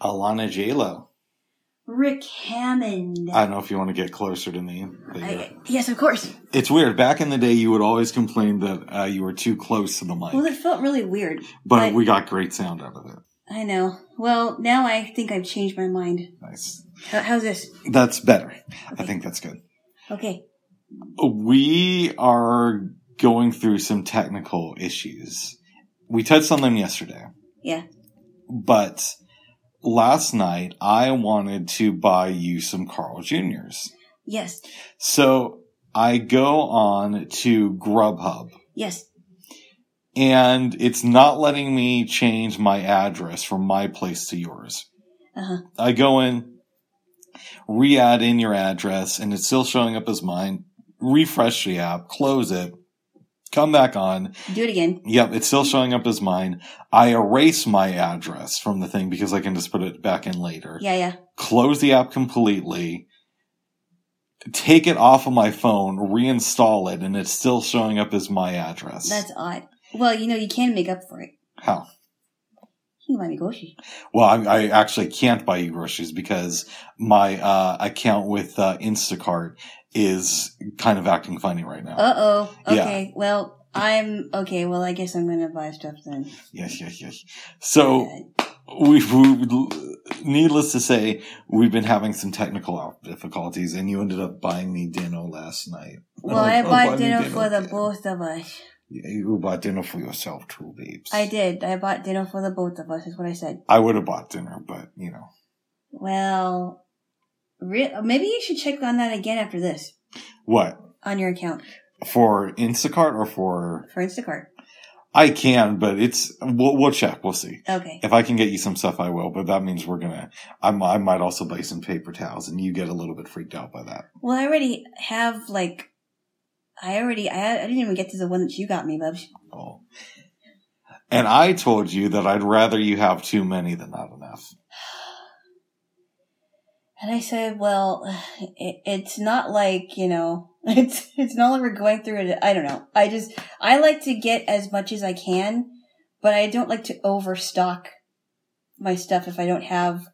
Alana J-Lo. Rick Hammond. I don't know if you want to get closer to me. but. I- yes, of course. It's weird. Back in the day, you would always complain that uh, you were too close to the mic, Well, it felt really weird. but but- we got great sound out of it. I know. Well, now I think I've changed my mind. Nice. How, how's this? That's better. I think that's good. Okay. We are going through some technical issues. We touched on them yesterday, Yeah. but last night I wanted to buy you some Carl Juniors. Yes. So I go on to Grubhub Yes. and it's not letting me change my address from my place to yours. Uh huh. I go in, re-add in your address, and it's still showing up as mine. Refresh the app, close it, come back on. Do it again. Yep, it's still showing up as mine. I erase my address from the thing because I can just put it back in later. Yeah, yeah. Close the app completely. Take it off of my phone, reinstall it, and it's still showing up as my address. That's odd. Well, you know, you can make up for it. how. You can buy me groceries. Well, I, I actually can't buy you groceries because my uh, account with uh, Instacart is kind of acting funny right now. Uh oh. Yeah. Okay. Well, I'm okay. Well, I guess I'm gonna buy stuff then. yes, yes, yes. So we've, we, needless to say, we've been having some technical difficulties, and you ended up buying me dinner last night. Well, I bought Buy dinner for the yeah. both of us. Yeah, You bought dinner for yourself too, babes. I did. I bought dinner for the both of us. Is what I said. I would have bought dinner, but you know. Well, re- maybe you should check on that again after this What? on your account For Instacart or for for Instacart. I can, but it's we'll, we'll check. We'll see. Okay. If I can get you some stuff, I will. But that means we're gonna. I, mi- I might also buy some paper towels, and you get a little bit freaked out by that. Well, I already have like. I already. I, I didn't even get to the one that you got me, Bubs. Oh. And I told you that I'd rather you have too many than not enough. And I said, well, it, it's not like, you know, it's, it's not like we're going through it. I don't know. I just, I like to get as much as I can, but I don't like to overstock my stuff if I don't have,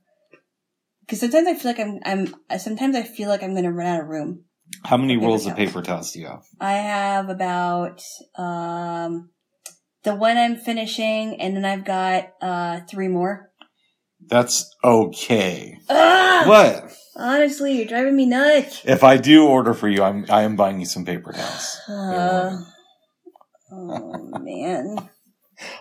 cause sometimes I feel like I'm, I'm, sometimes I feel like I'm going to run out of room. How many rolls of paper towels do you have? I have about, um, the one I'm finishing and then I've got, uh, three more. That's okay. Ah! What? Honestly, you're driving me nuts. If I do order for you, I'm I am buying you some paper towels. Uh, oh man.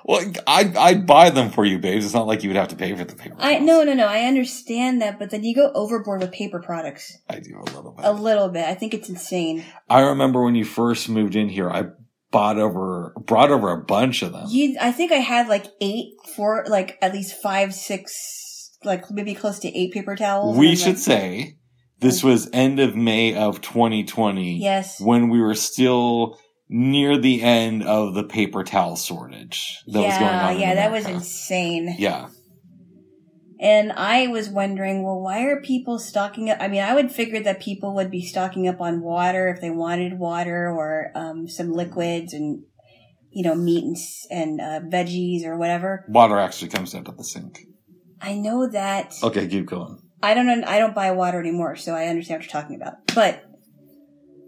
Well, I I'd buy them for you, babes. It's not like you would have to pay for the paper. I towels. no no no. I understand that, but then you go overboard with paper products I do a little bit. a little bit. I think it's insane. I remember when you first moved in here, I bought over brought over a bunch of them. You, I think I had like eight, four, like at least five, six, like maybe close to eight paper towels. We should like, say this was end of May of 2020 yes. when we were still near the end of the paper towel shortage that was going yeah, on. yeah, that was insane. Yeah. And I was wondering, well, why are people stocking up? I mean, I would figure that people would be stocking up on water if they wanted water or um, some liquids and, you know, meat and, and uh, veggies or whatever. Water actually comes out of the sink. I know that. Okay, keep going. I don't know. I don't buy water anymore, so I understand what you're talking about. But,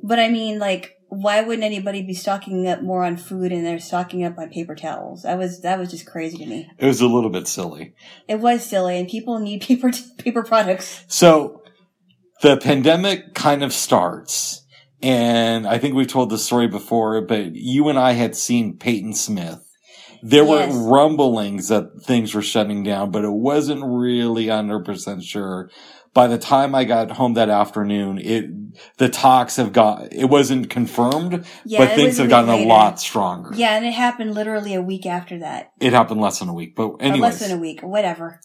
but I mean, like, why wouldn't anybody be stocking up more on food and they're stocking up on paper towels? That was that was just crazy to me. It was a little bit silly. It was silly, and people need paper paper products. So the pandemic kind of starts. And I think we've told the story before, but you and I had seen Peyton Smith. There Yes. were rumblings that things were shutting down, but it wasn't really 100% sure. By the time I got home that afternoon, it, the talks have got, it wasn't confirmed, Yeah, but things have gotten a lot stronger. Yeah, and it happened literally a week after that. It happened less than a week, but Or anyways. less than a week, whatever.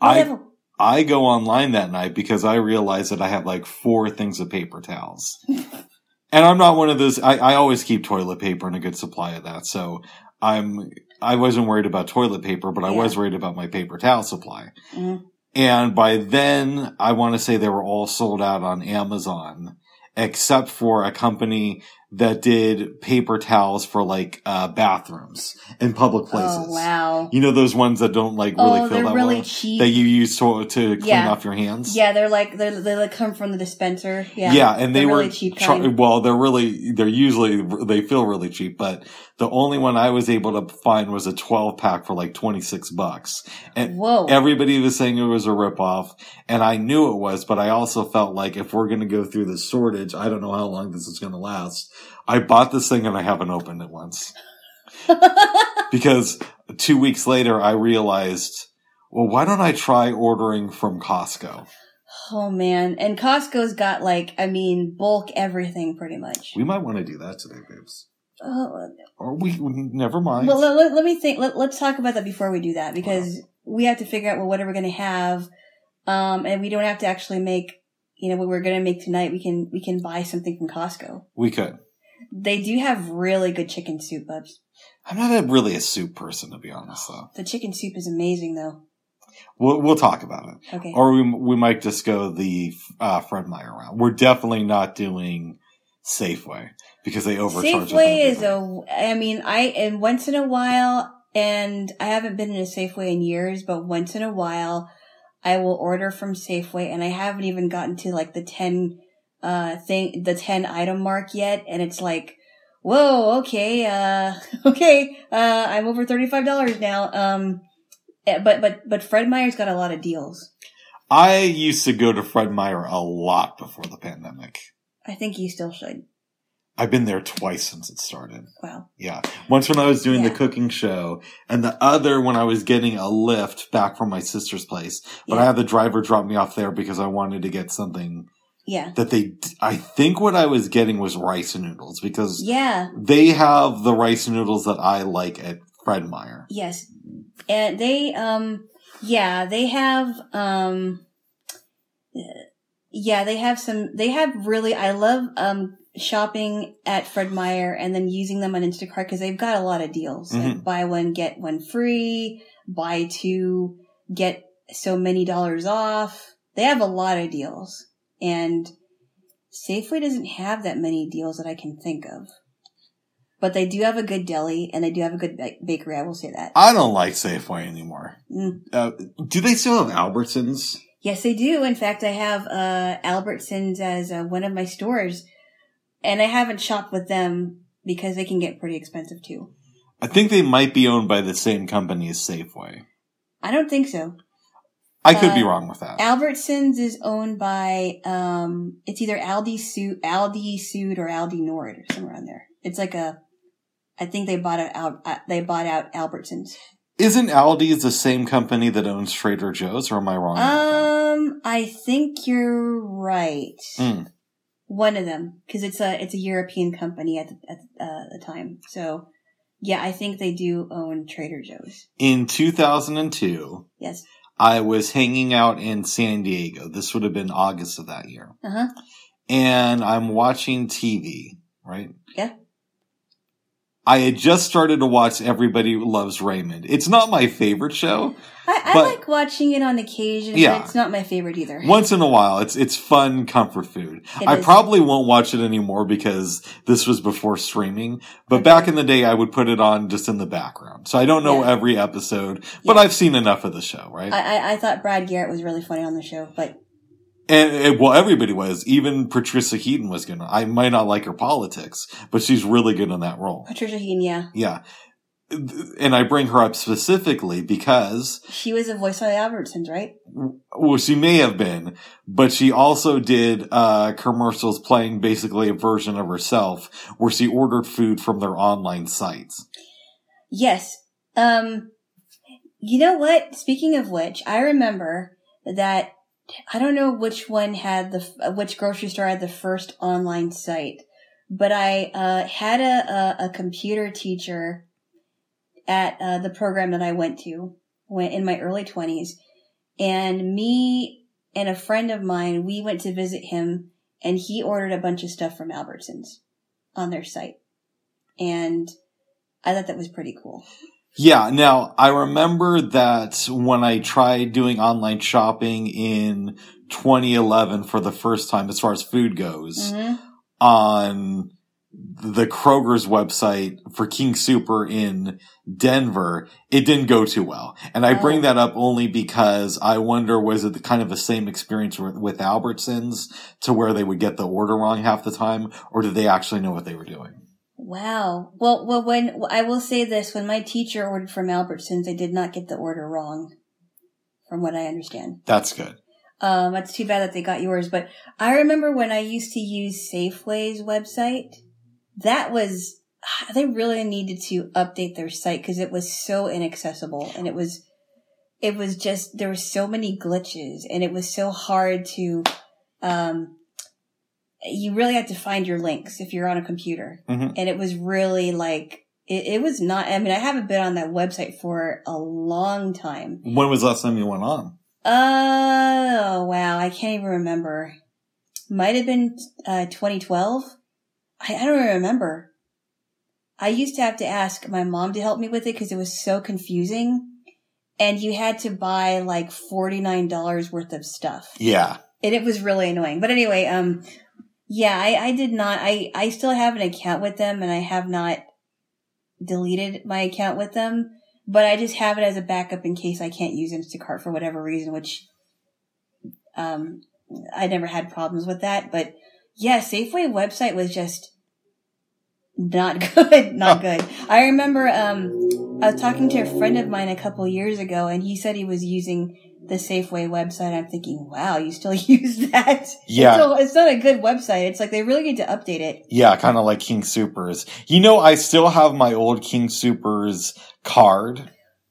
I-. I go online that night because I realize that I have like four things of paper towels. and I'm not one of those, I, I always keep toilet paper and a good supply of that. So I'm, I wasn't worried about toilet paper, but I was worried about my paper towel supply. Mhm. And by then, I want to say they were all sold out on Amazon, except for a company that did paper towels for like uh, bathrooms and public places. Oh wow. You know those ones that don't like really oh, feel they're that really well cheap. that you use to to clean Yeah. off your hands. yeah, they're like they they like come from the dispenser. Yeah. Yeah, and they They're were really cheap char- well, they're really they're usually they feel really cheap, but the only one I was able to find was a 12 pack for like 26 bucks. And Whoa. everybody was saying it was a ripoff, and I knew it was, but I also felt like if we're going to go through the shortage, I don't know how long this is going to last. I bought this thing and I haven't opened it once because two weeks later I realized, well, why don't I try ordering from Costco? oh man, and Costco's got like I mean bulk everything pretty much. We might want to do that today, babes. Oh, Or we never mind. well, let, let, let me think. Let, let's talk about that before we do that because we have to figure out well what are we going to have, um, and we don't have to actually make you know what we're going to make tonight. We can we can buy something from Costco. we could. They do have really good chicken soup, Bubs. I'm not a, really a soup person, to be honest, though. The chicken soup is amazing, though. We'll we'll talk about it, Okay. or we we might just go the uh, Fred Meyer round. We're definitely not doing Safeway because they overcharge. Safeway is a. I mean, I and once in a while, and I haven't been in a Safeway in years, but once in a while, I will order from Safeway, and I haven't even gotten to like the ten uh thing, the ten item mark yet, and it's like. Whoa, okay, uh, okay, uh, I'm over $35 now. Um, eh, but, but, but Fred Meyer's got a lot of deals. I used to go to Fred Meyer a lot before the pandemic. I think you still should. I've been there twice since it started. Wow. Yeah. Once when I was doing Yeah. the cooking show and the other when I was getting a lift back from my sister's place. But I had the driver drop me off there because I wanted to get something Yeah. that they, I think what I was getting was rice noodles because Yeah. they have the rice noodles that I like at Fred Meyer. Yes. And they, um, yeah, they have, um, yeah, they have some, they have really, I love, um, shopping at Fred Meyer and then using them on Instacart because they've got a lot of deals. Like buy one, get one free, buy two, get so many dollars off. They have a lot of deals. And Safeway doesn't have that many deals that I can think of. But they do have a good deli and they do have a good ba- bakery, I will say that. I don't like Safeway anymore. Mm. Uh, do they still have Albertsons? Yes, they do. In fact, I have uh, Albertsons as uh, one of my stores, and I haven't shopped with them because they can get pretty expensive too. I think they might be owned by the same company as Safeway. I don't think so. I could be Uh, wrong with that. Albertsons is owned by um, it's either Aldi Sud, Aldi Sud, or Aldi Nord, or somewhere around there. It's like a, I think they bought it out. Uh, they bought out Albertsons. Isn't Aldi's the same company that owns Trader Joe's, or am I wrong? Um, I think you're right. Hmm. One of them, because it's a it's a European company at the, at uh, the time. So, yeah, I think they do own Trader Joe's. In 2002, Yes. I was hanging out in San Diego. This would have been August of that year. Uh huh. And I'm watching TV, right? Yeah. I had just started to watch Everybody Loves Raymond. It's not my favorite show. I, I like watching it on occasion, Yeah. but it's not my favorite either. Once in a while, it's it's fun comfort food. It I is. probably won't watch it anymore because this was before streaming. But Okay. back in the day, I would put it on just in the background. So I don't know Yeah. every episode, but Yeah. I've seen enough of the show, right? I, I I thought Brad Garrett was really funny on the show, but and, and well, everybody was. Even Patricia Heaton was gonna. I might not like her politics, but she's really good in that role. Patricia Heaton, yeah, Yeah. And I bring her up specifically because she was a voice the Albertsons, right? well, she may have been, but she also did uh, commercials playing basically a version of herself where she ordered food from their online sites. Yes. Um, you know what? Speaking of which, I remember that I don't know which one had the uh, which grocery store had the first online site, but I uh, had a, a a computer teacher at uh, the program that I went to when in my early twenties, and me and a friend of mine we went to visit him, and he ordered a bunch of stuff from Albertsons on their site, and I thought that was pretty cool. Yeah, now I remember that when I tried doing online shopping in 2011 for the first time as far as food goes hmm on the Kroger's website for King Sooper in Denver, it didn't go too well. And I bring Oh. that up only because I wonder was it the kind of the same experience with Albertsons to where they would get the order wrong half the time, or did they actually know what they were doing? Wow. Well, well, when I will say this, when my teacher ordered from Albertsons, I did not get the order wrong, from what I understand. That's good. Um, it's too bad that they got yours, but I remember when I used to use Safeway's website, that was, they really needed to update their site because it was so inaccessible and it was, it was just, there were so many glitches and it was so hard to, um, you really had to find your links if you're on a computer. Mhm. And it was really like, it, it was not, I mean, I haven't been on that website for a long time. When was the last time you went on? Oh, wow. I can't even remember. Might have been uh, 2012. I, I don't even remember. I used to have to ask my mom to help me with it because it was so confusing. And you had to buy like $49 worth of stuff. Yeah. And it was really annoying. But anyway, um, yeah, I, I did not, I, I still have an account with them and I have not deleted my account with them, but I just have it as a backup in case I can't use Instacart for whatever reason, which, um, I never had problems with that. But yeah, Safeway website was just not good, not good. I remember, um, I was talking to a friend of mine a couple years ago and he said he was using the Safeway website. I'm thinking, wow, you still use that? Yeah. So it's not a good website. It's like they really need to update it. Yeah, kind of like King Soopers. You know, I still have my old King Soopers card.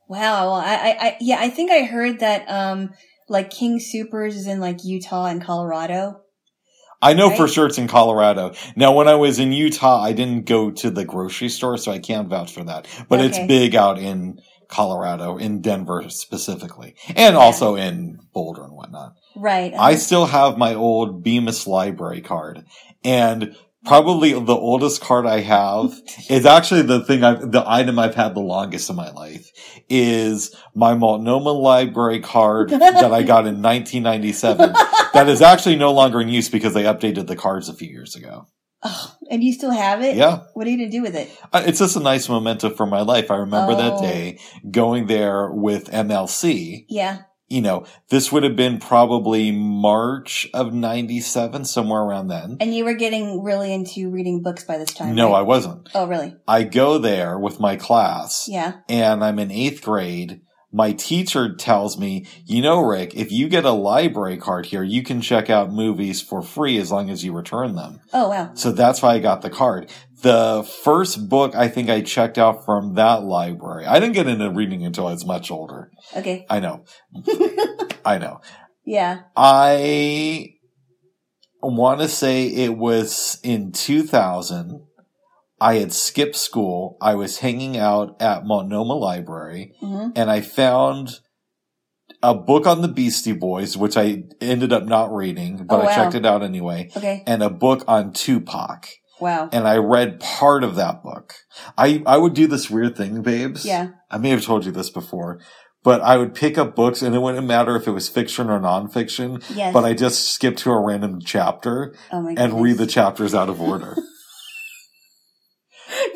Wow. Well, I, I, I, yeah, I think I heard that, um, like King Soopers is in like Utah and Colorado. I know for Right. sure it's in Colorado. Now, when I was in Utah, I didn't go to the grocery store, so I can't vouch for that. But it's big out in Colorado, in Denver specifically, and also in Boulder and whatnot. Right. I still have my old Bemis library card, and probably the oldest card I have is actually the thing I've, the item I've had the longest in my life is my Multnomah library card that I got in 1997. that is actually no longer in use because they updated the cards a few years ago. Oh, and you still have it? Yeah. What are you going to do with it? Uh, It's just a nice memento for my life. I remember that Oh. day going there with MLC. Yeah. You know, this would have been probably March of 97, somewhere around then. And you were getting really into reading books by this time. No, I wasn't. Oh, really? I go there with my class Yeah. and I'm in eighth grade. My teacher tells me, you know, Rick, if you get a library card here, you can check out movies for free as long as you return them. Oh, wow. So that's why I got the card. The first book I think I checked out from that library. I didn't get into reading until I was much older. Okay. I know. I know. Yeah. I want to say it was in 2000. I had skipped school. I was hanging out at Multnomah Library hmm and I found a book on the Beastie Boys, which I ended up not reading, but Oh, wow. I checked it out anyway, Okay. and a book on Tupac. Wow. And I read part of that book. I, I would do this weird thing, babes. Yeah. I may have told you this before, but I would pick up books and it wouldn't matter if it was fiction or nonfiction, Yes. but I just skip to a random chapter oh, my and read the chapters out of order.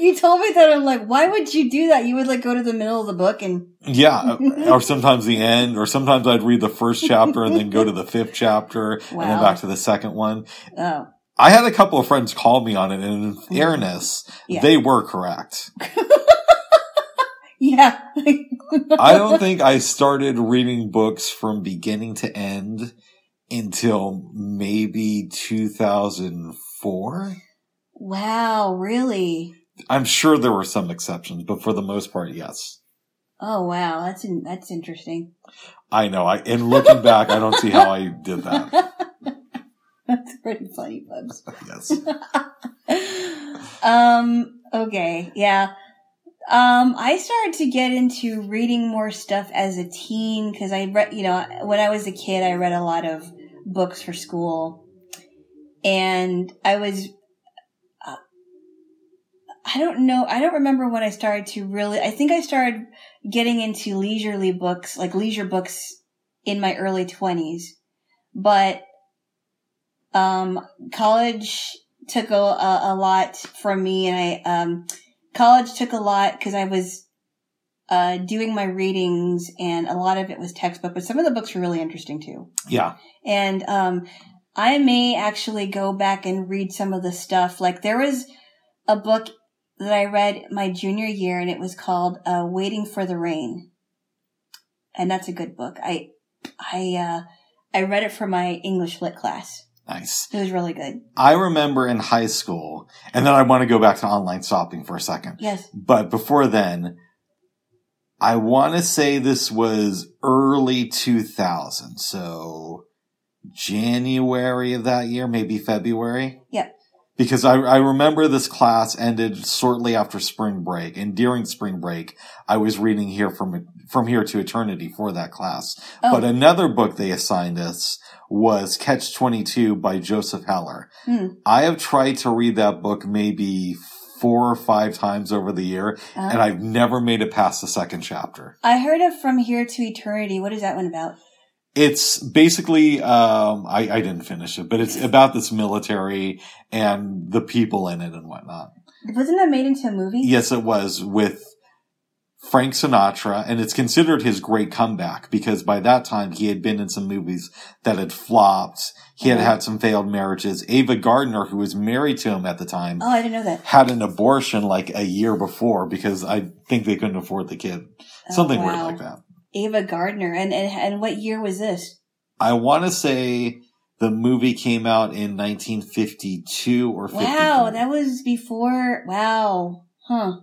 You told me that. I'm like, why would you do that? You would like go to the middle of the book and. yeah. Or sometimes the end, or sometimes I'd read the first chapter and then go to the fifth chapter and then back to the second one. Oh. I had a couple of friends call me on it and in fairness, Mm-hmm. Yeah. they were correct. Yeah. I don't think I started reading books from beginning to end until maybe 2004. wow. Really? I'm sure there were some exceptions, but for the most part, yes. Oh, wow. That's in, that's interesting. I know. I and looking back, I don't see how I did that. That's pretty funny, Bubs. Yes. um, okay, yeah. Um, I started to get into reading more stuff as a teen because I read, you know, when I was a kid, I read a lot of books for school. And I was, I don't know, I don't remember when I started to really, I think I started getting into leisurely books, like leisure books in my early 20s. But um, college took a, a, a lot from me, and I um, college took a lot because I was uh, doing my readings, and a lot of it was textbook, but some of the books were really interesting too. Yeah. And um, I may actually go back and read some of the stuff. Like there was a book that I read my junior year, and it was called uh, "Waiting for the Rain," and that's a good book. I I uh, I read it for my English lit class. Nice. It was really good. I remember in high school, and then I want to go back to online shopping for a second. Yes. But before then, I want to say this was early 2000. So January of that year, maybe February. Yep. Because I, I remember this class ended shortly after spring break, and during spring break, I was reading here from from here to eternity for that class. Oh. But another book they assigned us was Catch Twenty Two by Joseph Heller. Hmm. I have tried to read that book maybe four or five times over the year, Uh, and I've never made it past the second chapter. I heard of From Here to Eternity. What is that one about? It's basically, um, I, I didn't finish it, but it's about this military and the people in it and whatnot. Wasn't that made into a movie? Yes, it was with Frank Sinatra, and it's considered his great comeback because by that time he had been in some movies that had flopped. He had Mhm. had some failed marriages. Ava Gardner, who was married to him at the time, Oh, I didn't know that. had an abortion like a year before because I think they couldn't afford the kid. Oh, Something weird like that. Ava Gardner. And, and and what year was this? I want to say the movie came out in 1952 or 53. Wow, that was before. Wow. Huh.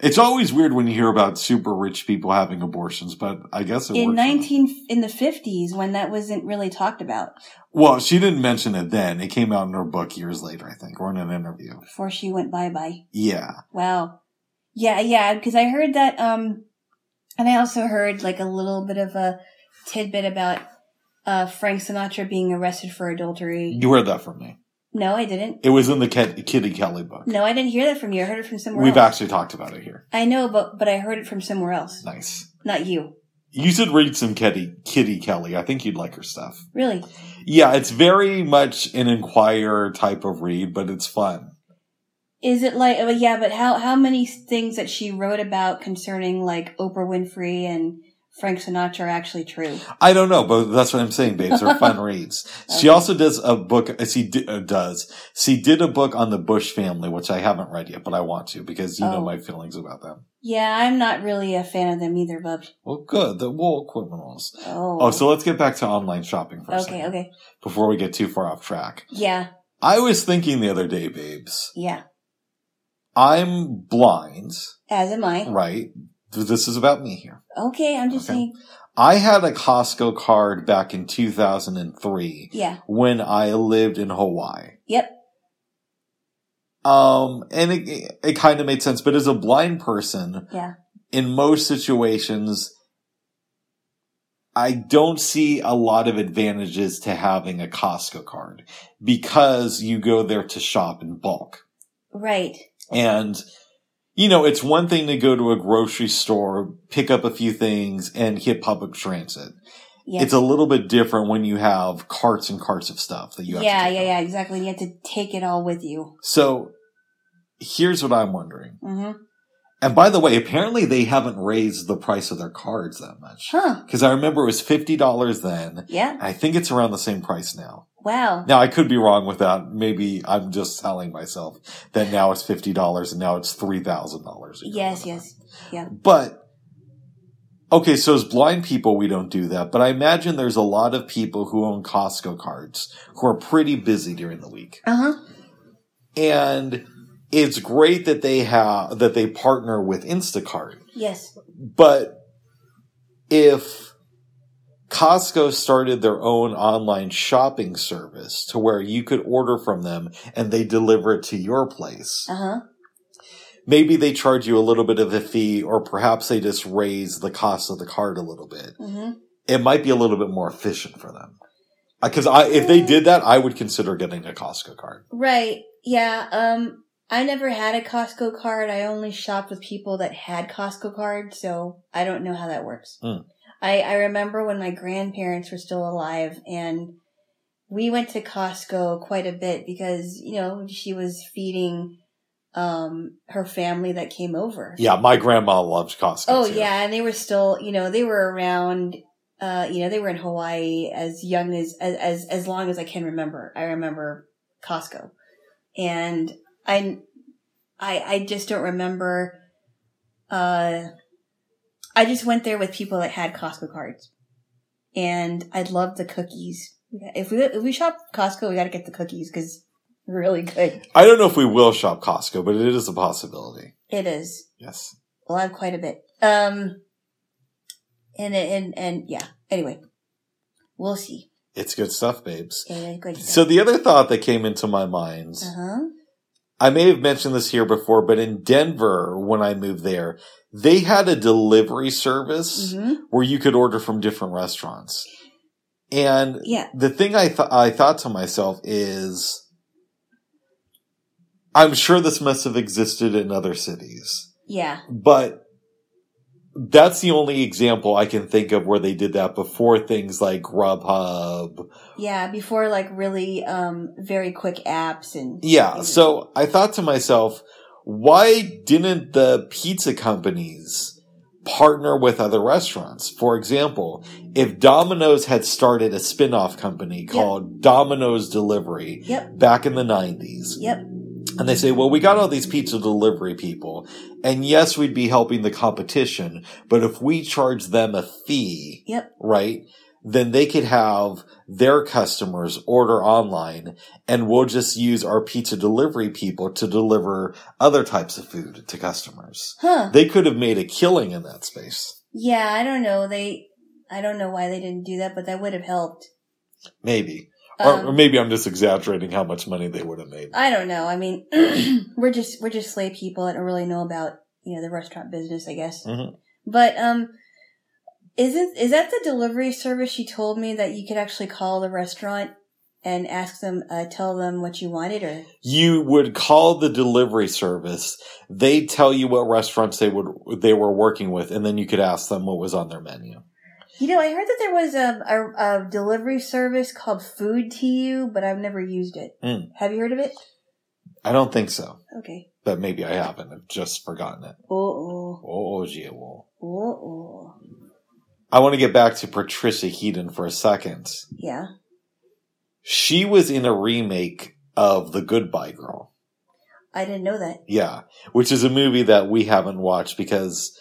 it's always weird when you hear about super rich people having abortions, but I guess it was In 19 in the 50s when that wasn't really talked about Well, she didn't mention it then. It came out in her book years later, I think, or in an interview. before she went bye bye. Yeah. Wow. Yeah, yeah, because I heard that um and I also heard like a little bit of a tidbit about uh Frank Sinatra being arrested for adultery. You heard that from me. No, I didn't. It was in the Kid- Kitty Kelley book. No, I didn't hear that from you. I heard it from somewhere We've else. actually talked about it here. I know, but but I heard it from somewhere else. Nice. Not you. You should read some Kitty, Kitty Kelley. I think you'd like her stuff. Really? Yeah, it's very much an Inquirer type of read, but it's fun. Is it like oh yeah, but how how many things that she wrote about concerning like Oprah Winfrey and Frank Sinatra are actually true? I don't know, but that's what I'm saying, babes. They're fun reads. She also does a book. uh, She di- uh, does. She did a book on the Bush family, which I haven't read yet, but I want to because you know Oh. my feelings about them. Yeah, I'm not really a fan of them either, Bub. Well, good. The wool criminals. Oh. Oh, so let's get back to online shopping for a okay, second okay. before we get too far off track. Yeah, I was thinking the other day, babes. yeah. I'm blind, As am I. right? This is about me here. Okay, I'm just Okay. saying. I had a Costco card back in 2003 Yeah. when I lived in Hawaii. Yep. Um, and it, it kind of made sense, but as a blind person, Yeah. in most situations, I don't see a lot of advantages to having a Costco card because you go there to shop in bulk. Right. And, you know, it's one thing to go to a grocery store, pick up a few things and hit public transit. Yeah. It's a little bit different when you have carts and carts of stuff that you have yeah, to take yeah, yeah, exactly. You have to take it all with you. So here's what I'm wondering. hmm And by the way, apparently they haven't raised the price of their cards that much. Huh. Because I remember it was $50 then. Yeah. I think it's around the same price now. Wow. Now I could be wrong with that. Maybe I'm just telling myself that now it's $50 and now it's $3,000. Yes, yes. Yeah. But, okay, so as blind people, we don't do that. But I imagine there's a lot of people who own Costco cards who are pretty busy during the week. Uh huh. And it's great that they have, that they partner with Instacart. Yes. But if Costco started their own online shopping service to where you could order from them and they deliver it to your place, Uh huh. maybe they charge you a little bit of a fee or perhaps they just raise the cost of the card a little bit. hmm It might be a little bit more efficient for them. Because I, if they did that, I would consider getting a Costco card. Right. Yeah. Um, I never had a Costco card. I only shopped with people that had Costco cards, so I don't know how that works. Hmm. I, I remember when my grandparents were still alive and we went to Costco quite a bit because, you know, she was feeding um her family that came over. Yeah, my grandma loved Costco. Oh too. yeah, and they were still, you know, they were around uh you know, they were in Hawaii as young as as as, as long as I can remember. I remember Costco. And I I I just don't remember uh I just went there with people that had Costco cards. And I loved the cookies. If we if we shop Costco, we got to get the cookies they're really good. I don't know if we will shop Costco, but it is a possibility. It is. Yes. Well, I have quite a bit. Um, and and and yeah. Anyway, we'll see. It's good stuff, babes. Yeah, good. So the other thought that came into my mind, uh huh. I may have mentioned this here before, but in Denver, when I moved there, they had a delivery service hmm where you could order from different restaurants. And Yeah. the thing I I thought to myself is, I'm sure this must have existed in other cities, Yeah. but that's the only example I can think of where they did that before things like Grubhub. Yeah. Before like really um very quick apps and Yeah. So I thought to myself, why didn't the pizza companies partner with other restaurants? For example, if Domino's had started a spin-off company called Domino's Delivery Yep. back in the 90s, Yep. And they say, well, we got all these pizza delivery people, and yes, we'd be helping the competition, but if we charge them a fee, Yep. right, then they could have their customers order online, and we'll just use our pizza delivery people to deliver other types of food to customers. Huh. They could have made a killing in that space. Yeah. I don't know. They. I don't know why they didn't do that, but that would have helped. Maybe. Or, or Um, maybe I'm just exaggerating how much money they would have made. I don't know. I mean, we're just we're just slave people that don't really know about you know the restaurant business, I guess. Mhm. But um, isn't is that the delivery service you told me that you could actually call the restaurant and ask them, uh, tell them what you wanted, or you would call the delivery service. They tell you what restaurants they would they were working with, and then you could ask them what was on their menu. You know, I heard that there was a a, a delivery service called Food to You, but I've never used it. Mm. Have you heard of it? I don't think so, Okay. but maybe I haven't. I've just forgotten it. Oh Oh, oh oh. I want to get back to Patricia Heaton for a second. Yeah. She was in a remake of The Goodbye Girl. I didn't know that. Yeah, which is a movie that we haven't watched because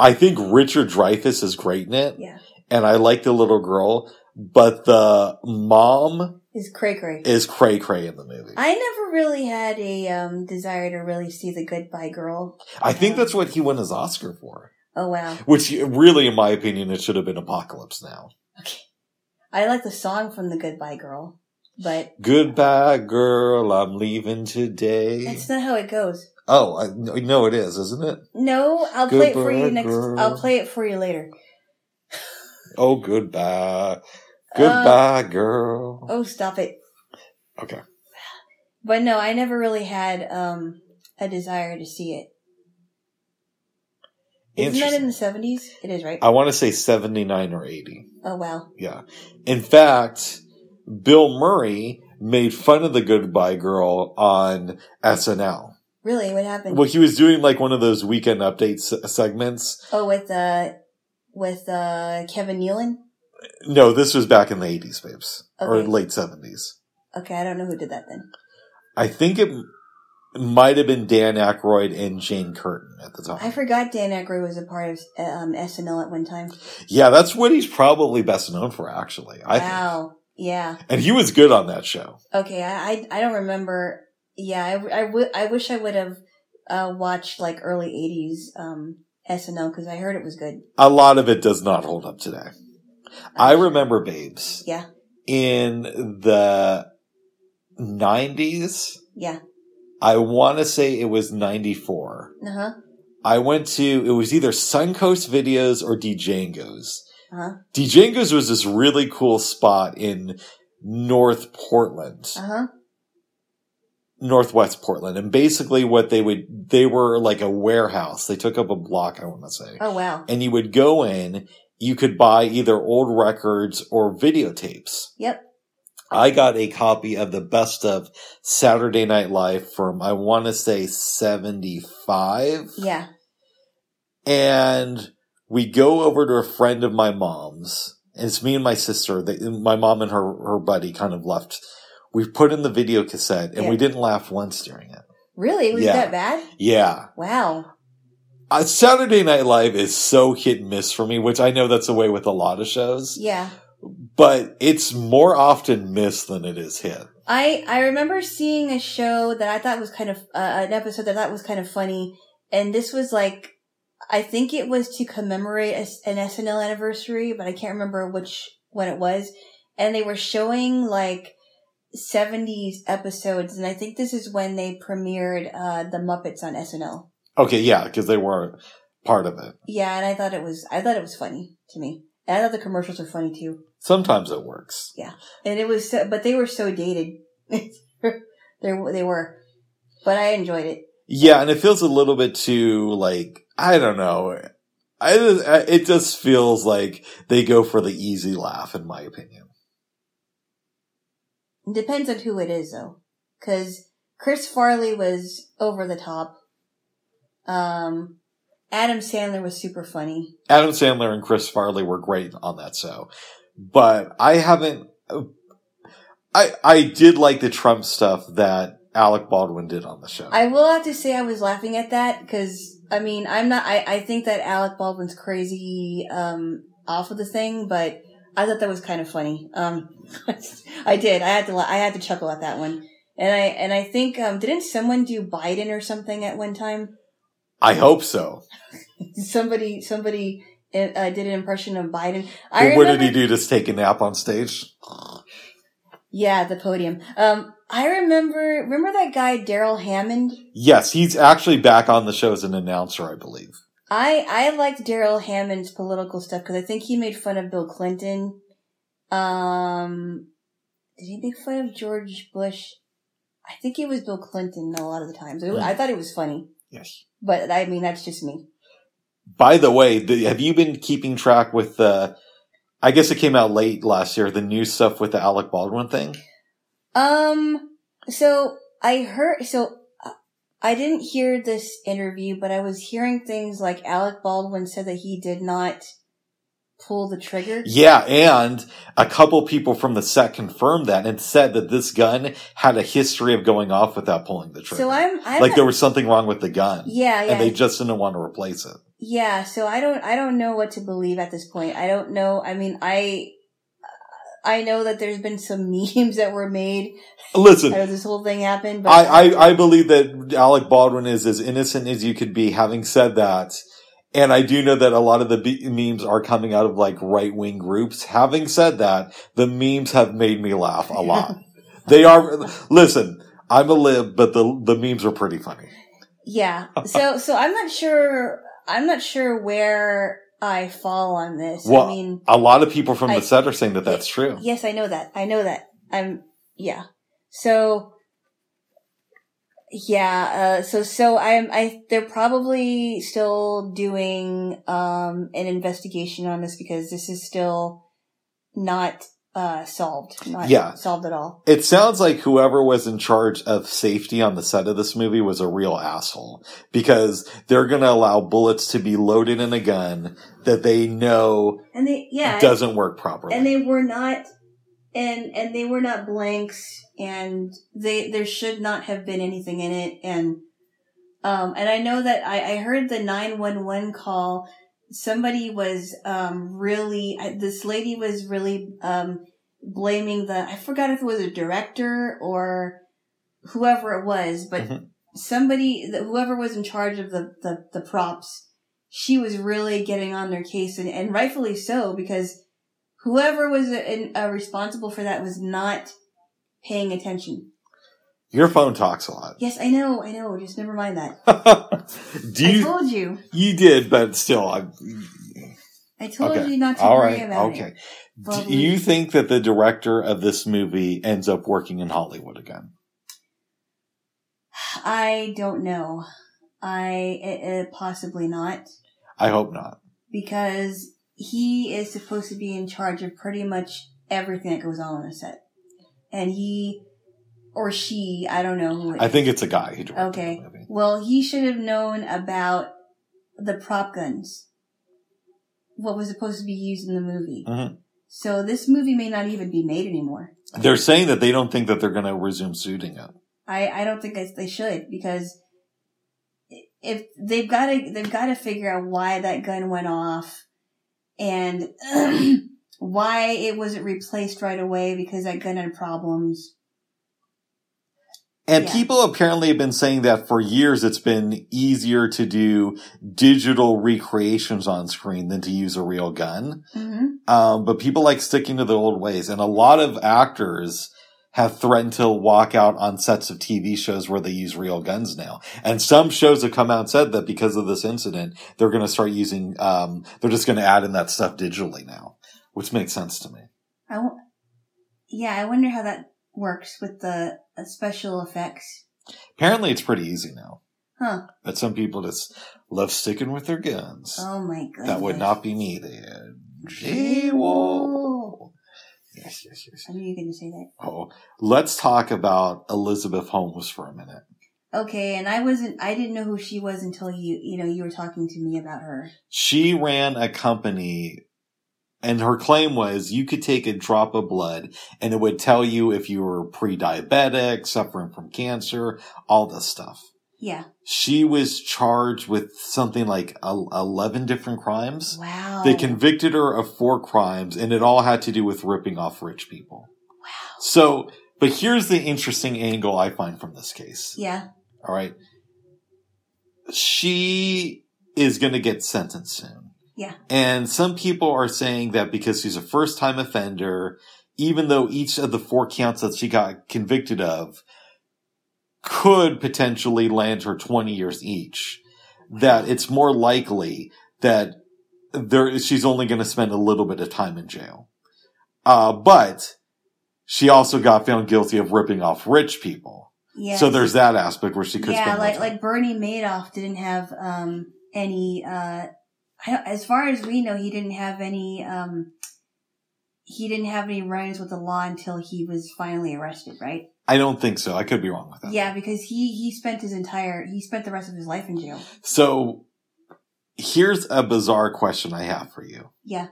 I think Richard Dreyfuss is great in it, Yeah. and I like the little girl, but the mom Is cray cray. is cray cray in the movie. I, never really had a um, desire to really see the Goodbye Girl. I think that's what he won his Oscar for. Oh wow. Which really, in my opinion, it should have been Apocalypse Now. Okay. I like the song from the Goodbye Girl, but Goodbye, girl, I'm leaving today. that's not how it goes. Oh, I, no, it is, isn't it? No, I'll play it for you next. girl. I'll play it for you later. Oh, goodbye. Goodbye, girl. Oh, stop it. Okay. But no, I never really had um a desire to see it. Isn't that in the seventies? It is, right? I want to say 79 or 80. Oh wow. Yeah. In fact, Bill Murray made fun of the Goodbye Girl on SNL. Really? What happened? Well, he was doing like one of those weekend updates segments. oh, with uh with uh Kevin Nealon. No, this was back in the 80s, babes. Or late 70s. Okay, I don't know who did that then. I think it might have been Dan Aykroyd and Jane Curtin at the time. I forgot Dan Aykroyd was a part of um, SNL at one time. yeah, that's what he's probably best known for, actually. I think. wow. Yeah. And he was good on that show. Okay. I, I, I don't remember. Yeah. I, I, w- I wish I would have uh, watched like early 80s um, SNL because I heard it was good. A lot of it does not hold up today. I remember Babes Yeah. in the 90s. Yeah. I want to say it was 94. Uh huh. I went to, it was either Suncoast Videos or Django's. Uh huh. Django's was this really cool spot in North Portland, Uh huh. Northwest Portland. And basically what they would, they were like a warehouse. They took up a block, I want to say. Oh wow. And you would go in, you could buy either old records or videotapes. Yep. I got a copy of the best of Saturday Night Live from, I want to say 75. Yeah. And we go over to a friend of my mom's. And it's me and my sister. They, my mom and her, her buddy kind of left. We put in the video cassette and Yeah. we didn't laugh once during it. Really? Was Yeah. that bad? Yeah. Wow. Uh, Saturday Night Live is so hit and miss for me, which I know that's the way with a lot of shows, Yeah. but it's more often miss than it is hit. I I remember seeing a show that I thought was kind of uh, an episode that I thought was kind of funny, and this was like I think it was to commemorate a, an SNL anniversary, but I can't remember which one it was, and they were showing like. 70s episodes and I think this is when they premiered uh the Muppets on SNL. Okay, yeah, because they were part of it. Yeah, and I thought it was I thought it was funny to me. And I thought the commercials were funny too. Sometimes it works. Yeah, and it was so, but they were so dated. they they were. But I enjoyed it. Yeah, and it feels a little bit too like I don't know. I it just feels like they go for the easy laugh, in my opinion. Depends on who it is though. Cause Chris Farley was over the top. Um, Adam Sandler was super funny. Adam Sandler and Chris Farley were great on that show, but I haven't. I I did like the Trump stuff that Alec Baldwin did on the show. I will have to say I was laughing at that because I mean I'm not I, I think that Alec Baldwin's crazy um off of the thing, but I thought that was kind of funny. Um, I did. I had to I had to chuckle at that one, and I and I think um didn't someone do Biden or something at one time? I hope so. Somebody somebody uh, did an impression of Biden. I But what did he do? Just take a nap on stage? Yeah, the podium. Um, I remember remember that guy Darrell Hammond. Yes, he's actually back on the show as an announcer, I believe. I I liked Darrell Hammond's political stuff because I think he made fun of Bill Clinton. Um, did he make fun of George Bush? I think it was Bill Clinton a lot of the times. I thought it was funny, Yes. but I mean that's just me. By the way, the, have you been keeping track with the? I guess it came out late last year. The new stuff with the Alec Baldwin thing. Um, so I heard so. I didn't hear this interview, but I was hearing things like Alec Baldwin said that he did not pull the trigger. Yeah, and a couple people from the set confirmed that and said that this gun had a history of going off without pulling the trigger. So I'm, I'm like not- there was something wrong with the gun, yeah, yeah. and they just didn't want to replace it. Yeah, so I don't I don't know what to believe at this point. I don't know. I mean, I I know that there's been some memes that were made Listen, this whole thing happened, but I, I, I believe that Alec Baldwin is as innocent as you could be. Having said that, and I do know that a lot of the be- memes are coming out of like right wing groups. Having said that, the memes have made me laugh a lot. they are. Listen, I'm a lib, but the the memes are pretty funny. yeah. So so I'm not sure I'm not sure where I fall on this. Well, I mean, A lot of people from I- the set are saying that that's true. yes, I know that. I know that. I'm yeah. So yeah, uh, so so I'm I they're probably still doing um an investigation on this because this is still not uh solved, not Yeah. solved at all. It sounds like whoever was in charge of safety on the set of this movie was a real asshole because they're going to allow bullets to be loaded in a gun that they know And they yeah, doesn't work properly. and they were not and and they were not blanks and they there should not have been anything in it and um and I know that I, I heard the 911 call somebody was um really this lady was really um blaming the I forgot if it was a director or whoever it was but Mhm. somebody whoever was in charge of the, the the props she was really getting on their case and, and rightfully so because whoever was uh uh responsible for that was not paying attention. Your phone talks a lot. Yes, I know, I know. Just never mind that. Do I you? told you. you did, but still, I. I told Okay. you not to All worry right. about Okay. it. Do you think that the director of this movie ends up working in Hollywood again? I don't know. I uh, uh, possibly not I hope not. because he is supposed to be in charge of pretty much everything that goes on on a set. and he or she, I don't know who. It I is. think it's a guy who directed Okay. the movie. Well, he should have known about the prop guns. What was supposed to be used in the movie. Mhm. So this movie may not even be made anymore. They're saying that they don't think that they're going to resume shooting it. I, I don't think they should because if they've got to they've got to figure out why that gun went off and why it wasn't replaced right away because that gun had problems. And Yeah. people apparently have been saying that for years it's been easier to do digital recreations on screen than to use a real gun. Mm-hmm. Um, but people like sticking to the old ways. And a lot of actors have threatened to walk out on sets of TV shows where they use real guns now. And some shows have come out and said that because of this incident, they're going to start using, um, they're just going to add in that stuff digitally now, which makes sense to me. I w- yeah, I wonder how that works with the uh, special effects. Apparently it's pretty easy now. Huh. But some people just love sticking with their guns. Oh my goodness. that would not be me then. J-Wo. Yes, yes, yes. I knew you were going to say that. Oh, let's talk about Elizabeth Holmes for a minute. Okay, and I wasn't, I didn't know who she was until you, you know, you were talking to me about her. She ran a company and her claim was you could take a drop of blood and it would tell you if you were pre-diabetic, suffering from cancer, all this stuff. Yeah. She was charged with something like 11 different crimes. Wow. They convicted her of four crimes and it all had to do with ripping off rich people. Wow. So, but here's the interesting angle I find from this case. Yeah. All right. She is going to get sentenced soon. Yeah. And some people are saying that because she's a first time offender, even though each of the four counts that she got convicted of could potentially land her 20 years each, that it's more likely that there, she's only going to spend a little bit of time in jail. Uh, but she also got found guilty of ripping off rich people. Yeah. So there's that aspect where she could yeah, spend like like Bernie Madoff didn't have um any uh I don't, as far as we know he didn't have any um he didn't have any run-ins with the law until he was finally arrested, right? I don't think so. I could be wrong with that. Yeah, because he he spent his entire he spent the rest of his life in jail. So here's a bizarre question I have for you. Yeah.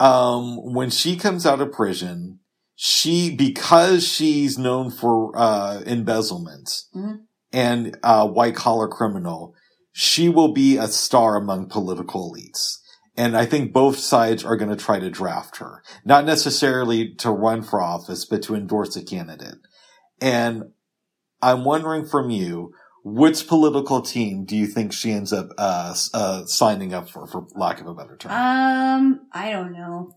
Um, when she comes out of prison, she, because she's known for, uh, embezzlement Mhm. and, uh, white collar criminal, she will be a star among political elites. And I think both sides are going to try to draft her, not necessarily to run for office, but to endorse a candidate. And I'm wondering from you, which political team do you think she ends up uh, uh, signing up for, for lack of a better term? Um, I don't know.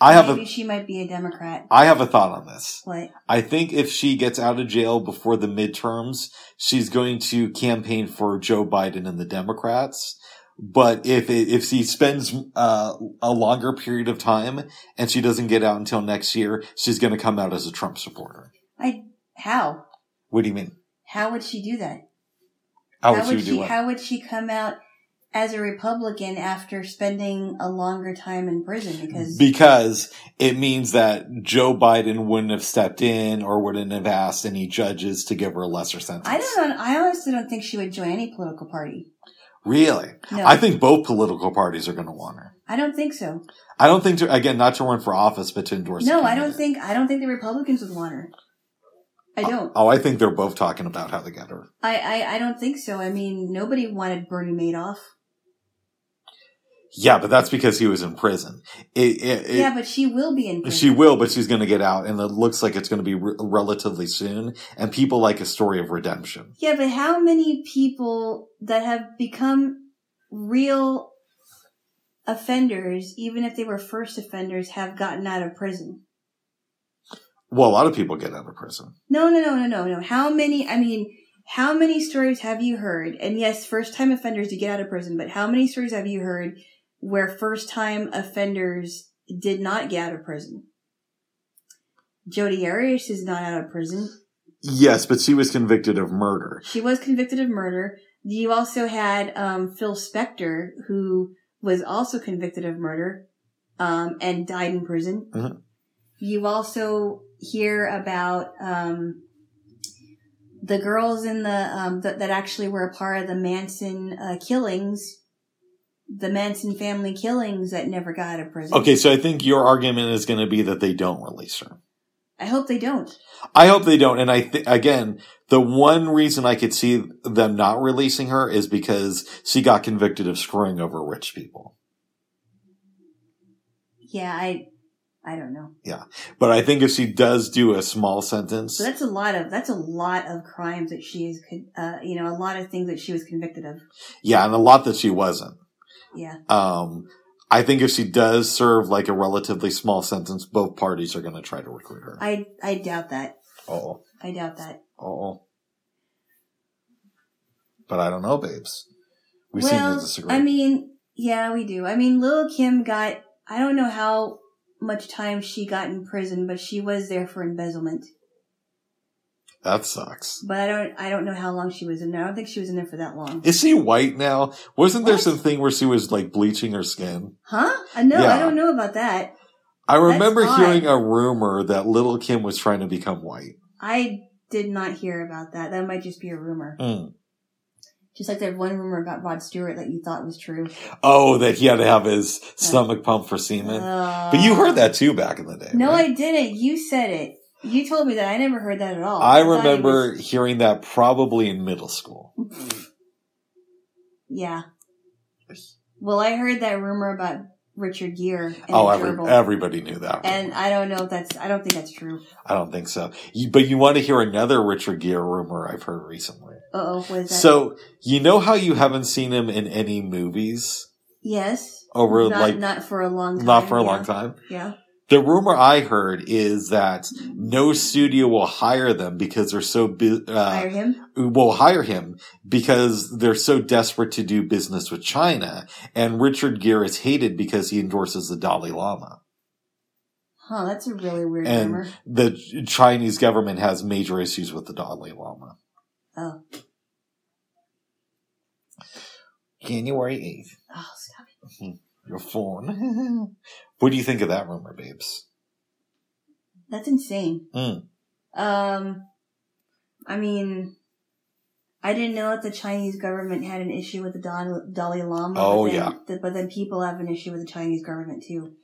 I have Maybe a she might be a Democrat. I have a thought on this. What? I think if she gets out of jail before the midterms, she's going to campaign for Joe Biden and the Democrats. But if it, if she spends uh, a longer period of time and she doesn't get out until next year, she's going to come out as a Trump supporter. I how? What do you mean? How would she do that? How would she she how would she come out as a Republican after spending a longer time in prison because Because it means that Joe Biden wouldn't have stepped in or wouldn't have asked any judges to give her a lesser sentence. I don't know I honestly don't think she would join any political party. Really? No. I think both political parties are going to want her. I don't think so. I don't think to, again, not to run for office, but to endorse. No, I don't think I don't think the Republicans would want her. I don't. Oh, I think they're both talking about how they get her. I, I, I don't think so. I mean, nobody wanted Bernie Madoff. Yeah, but that's because he was in prison. It, it, it- yeah, but she will be in prison. she will, but she's going to get out, and it looks like it's going to be re- relatively soon. And people like a story of redemption. Yeah, but how many people that have become real offenders, even if they were first offenders, have gotten out of prison? Well, a lot of people get out of prison. No, no, no, no, no, no. How many, I mean, how many stories have you heard? And yes, first time offenders to get out of prison, but how many stories have you heard where first time offenders did not get out of prison? Jodi Arias is not out of prison. Yes, but she was convicted of murder. She was convicted of murder. You also had um, Phil Spector, who was also convicted of murder um, and died in prison. Mhm. you also hear about um, the girls in the um, that, that actually were a part of the Manson uh, killings, the Manson family killings that never got a prison. Okay, so I think your argument is going to be that they don't release her. I hope they don't. I hope they don't. And I think, again, the one reason I could see them not releasing her is because she got convicted of screwing over rich people. Yeah, I I don't know. Yeah, but I think if she does do a small sentence, So that's a lot of that's a lot of crimes that she is, uh, you know, a lot of things that she was convicted of. yeah, and a lot that she wasn't. Yeah, Um, I think if she does serve like a relatively small sentence, both parties are going to try to recruit her. I I doubt that. Oh, I doubt that. oh. But I don't know, babes. We seem to well, disagree. I mean, yeah, we do. I mean, Lil Kim got I don't know how much time she got in prison, but she was there for embezzlement. that sucks. But I don't I don't know how long she was in there. I don't think she was in there for that long. Is she white now? Wasn't there What? some thing where she was like bleaching her skin? Huh? I know. Yeah. I don't know about that. I remember hearing a rumor that Lil Kim was trying to become white. I did not hear about that. That might just be a rumor. Mm. Just like that one rumor about Rod Stewart that you thought was true. Oh, that he had to have his stomach pumped for semen. but you heard that too back in the day. Uh, No, right? I didn't. You said it. You told me that. I never heard that at all. I it remember was- hearing that probably in middle school. yeah. Well, I heard that rumor about Richard Gere and oh, every, everybody knew that. and. I don't know if that's. I don't think that's true. I don't think so. You, but you want to hear another Richard Gere rumor I've heard recently. Uh oh. So you know how you haven't seen him in any movies yes. over not, like not for a long time. not for a yeah. long time. Yeah. The rumor I heard is that no studio will hire them because they're so bu- Hire uh, him. will hire him because they're so desperate to do business with China. And Richard Gere is hated because he endorses the Dalai Lama. Huh. That's a really weird And rumor. the Chinese government has major issues with the Dalai Lama. Oh. January eighth. Oh, stop it. Your phone. what do you think of that rumor, babes? That's insane. Mm. Um, I mean, I didn't know that the Chinese government had an issue with the Dal- Dalai Lama. Oh, but then, yeah. th- but then people have an issue with the Chinese government too.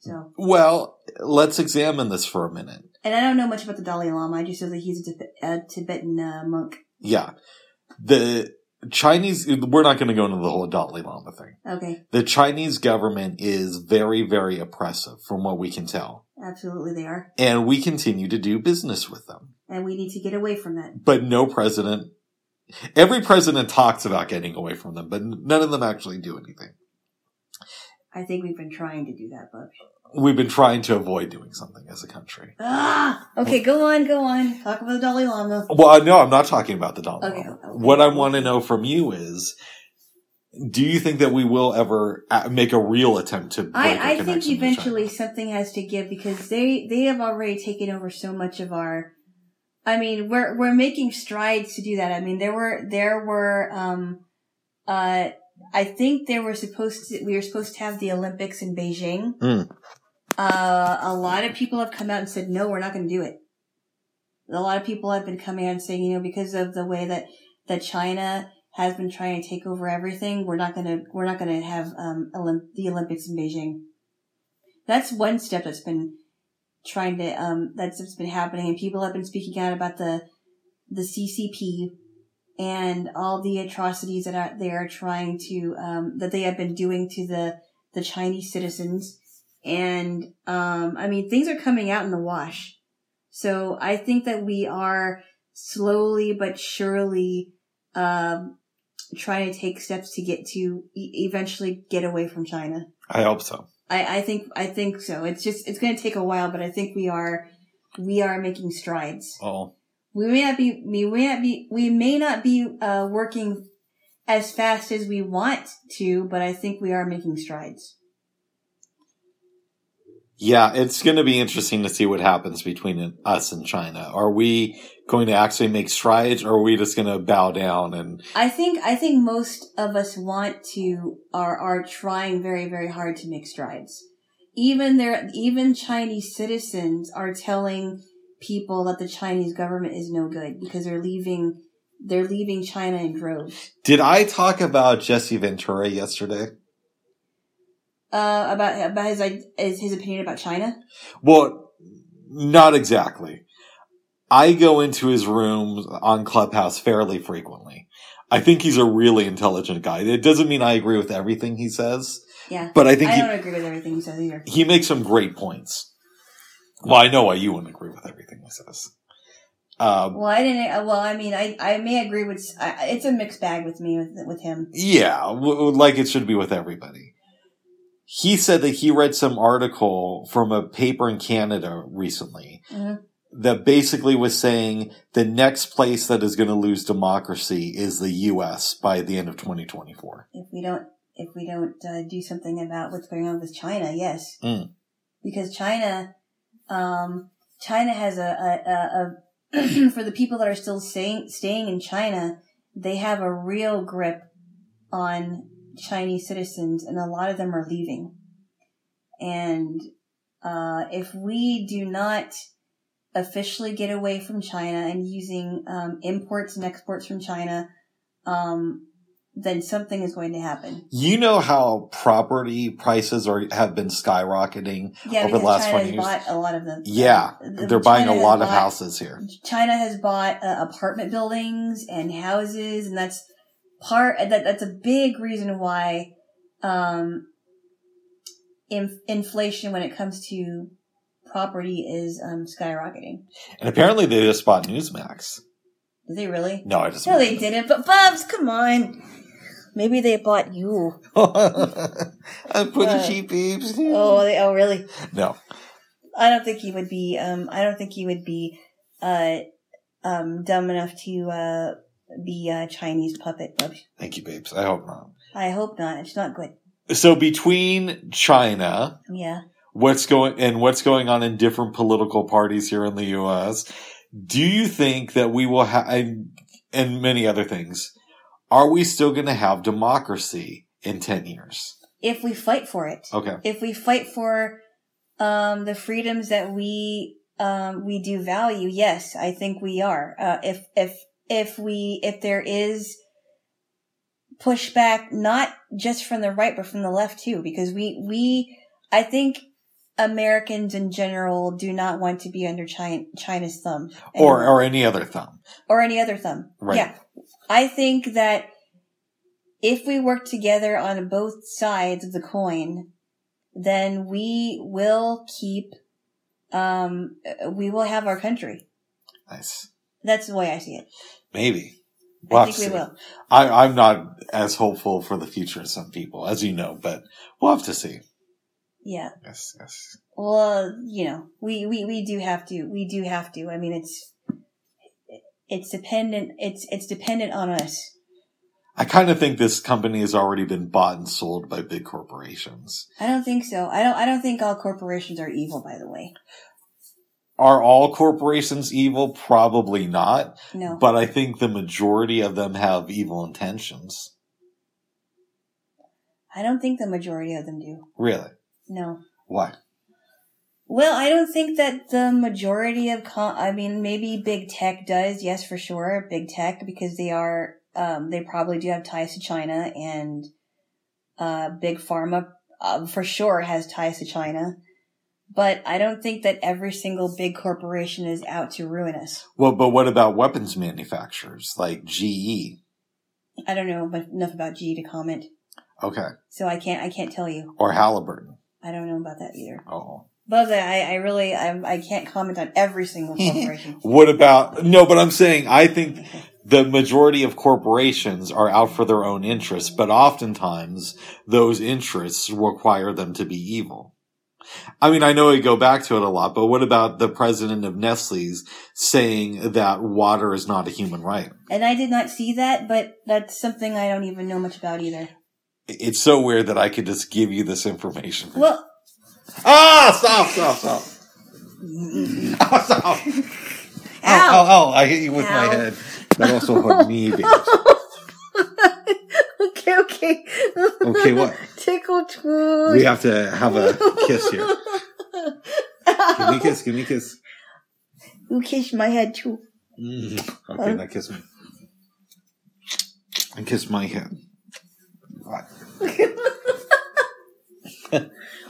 So, Well, let's examine this for a minute. And I don't know much about the Dalai Lama. I just know that he's a, Tib- a Tibetan uh, monk. Yeah. The Chinese, we're not going to go into the whole Dalai Lama thing. Okay, The Chinese government is very, very oppressive from what we can tell. absolutely they are, And we continue to do business with them. and we need to get away from that. But no president, every president talks about getting away from them, but none of them actually do anything. I think we've been trying to do that, but We've been trying to avoid doing something as a country. ah, okay, go on, go on. Talk about the Dalai Lama. Well, no, I'm not talking about the Dalai Okay, Lama. okay. What I want to know from you is, do you think that we will ever uh, make a real attempt to I, I think eventually something has to give because they they have already taken over so much of our. I mean, we're we're making strides to do that. I mean, there were there were um, uh, I think there were supposed to we were supposed to have the Olympics in Beijing. Mm. Uh, a lot of people have come out and said no, we're not going to do it. A lot of people have been coming out and saying, you know, because of the way that that China has been trying to take over everything, we're not going to we're not going to have um, Olymp- the Olympics in Beijing. That's one step that's been trying to um that's been happening, and people have been speaking out about the the CCP and all the atrocities that are, they are trying to um that they have been doing to the the Chinese citizens, and um I mean things are coming out in the wash. So I think that we are slowly but surely um trying to take steps to get to e- eventually get away from China. I hope so. I, I think I think so. It's just it's going to take a while, but I think we are we are making strides. Oh, We may not be we may not be we may not be uh, working as fast as we want to, but I think we are making strides. Yeah, it's going to be interesting to see what happens between us and China. Are we going to actually make strides, or are we just going to bow down and? I think I think most of us want to are are trying very very hard to make strides. even there even Chinese citizens are telling people that the Chinese government is no good because they're leaving they're leaving China in droves. Did I talk about Jesse Ventura yesterday? Uh, about about his his, his opinion about China. Well, not exactly. I go into his room on Clubhouse fairly frequently. I think he's a really intelligent guy. It doesn't mean I agree with everything he says, Yeah, but I think I he, don't agree with everything he says either. he makes some great points. Well, I know why you wouldn't agree with everything he says. Um, Well, I didn't. Well, I mean, I I may agree with. I, it's a mixed bag with me with with him. yeah, w- like it should be with everybody. He said that he read some article from a paper in Canada recently Mhm. that basically was saying the next place that is going to lose democracy is the U.S. by the end of 2024. If we don't, if we don't uh, do something about what's going on with China, yes, Mm. because China, um, China has a, a, a, a for the people that are still staying staying in China, they have a real grip on Chinese citizens, and a lot of them are leaving. And uh, if we do not officially get away from China and using um, imports and exports from China, um, then something is going to happen. You know how property prices are have been skyrocketing Yeah, over the last China 20 has years. bought a lot of them. Yeah, they're buying a lot of bought- houses here. China has bought uh, apartment buildings and houses, and that's part that that's a big reason why um, in, inflation when it comes to property is um, skyrocketing. And apparently they just bought Newsmax. Did they really? No, I just No, they didn't. But Bubs, come on. Maybe they bought you. I'm pretty Uh, cheap, babes. Oh, they, oh, really? No. I don't think he would be. Um, I don't think he would be uh, um, dumb enough to uh, be a Chinese puppet. Thank you, babes. I hope not. I hope not. It's not good. So between China, Yeah. what's going and what's going on in different political parties here in the U.S., do you think that we will have and, and many other things? Are we still going to have democracy in ten years? If we fight for it, Okay. if we fight for um, the freedoms that we um, we do value, yes, I think we are. Uh, if if if we if there is pushback, not just from the right but from the left too, because we we I think Americans in general do not want to be under China, China's thumb Or anymore. or any other thumb. or any other thumb. Right. Yeah. I think that if we work together on both sides of the coin, then we will keep, um, we will have our country. Nice. That's the way I see it. Maybe. We'll I think see. we will. I, I'm not as hopeful for the future as some people, as you know, but we'll have to see. Yeah. Yes, yes. Well, you know, we, we, we do have to, we do have to. I mean, it's, it's dependent, it's, it's dependent on us. I kind of think this company has already been bought and sold by big corporations. I don't think so. I don't, I don't think all corporations are evil, by the way. Are all corporations evil? Probably not. No. But I think the majority of them have evil intentions. I don't think the majority of them do. Really? No. Why? Well, I don't think that the majority of con- I mean, maybe big tech does. Yes, for sure. Big tech because they are, um, they probably do have ties to China and, uh, big pharma, uh, for sure has ties to China. But I don't think that every single big corporation is out to ruin us. Well, but what about weapons manufacturers like GE? I don't know but enough about GE to comment. Okay. So I can't, I can't tell you. Or Halliburton. I don't know about that either. Oh. But I, I really, I, I can't comment on every single corporation. What about, no, but I'm saying I think the majority of corporations are out for their own interests, but oftentimes those interests require them to be evil. I mean, I know we go back to it a lot, but what about the president of Nestle's saying that water is not a human right? And I did not see that, but that's something I don't even know much about either. It's so weird that I could just give you this information. Well, ah, stop, stop, stop. Oh, stop. Ow, Ow. ow, ow. I hit you with Ow. my head. That also hurt me, bitch. okay, okay. Okay, what? Tickle toes. We have to have a kiss here. Give me a kiss. Give me a kiss. You kissed my head too. Mm. Okay, now kiss me. And kiss my head.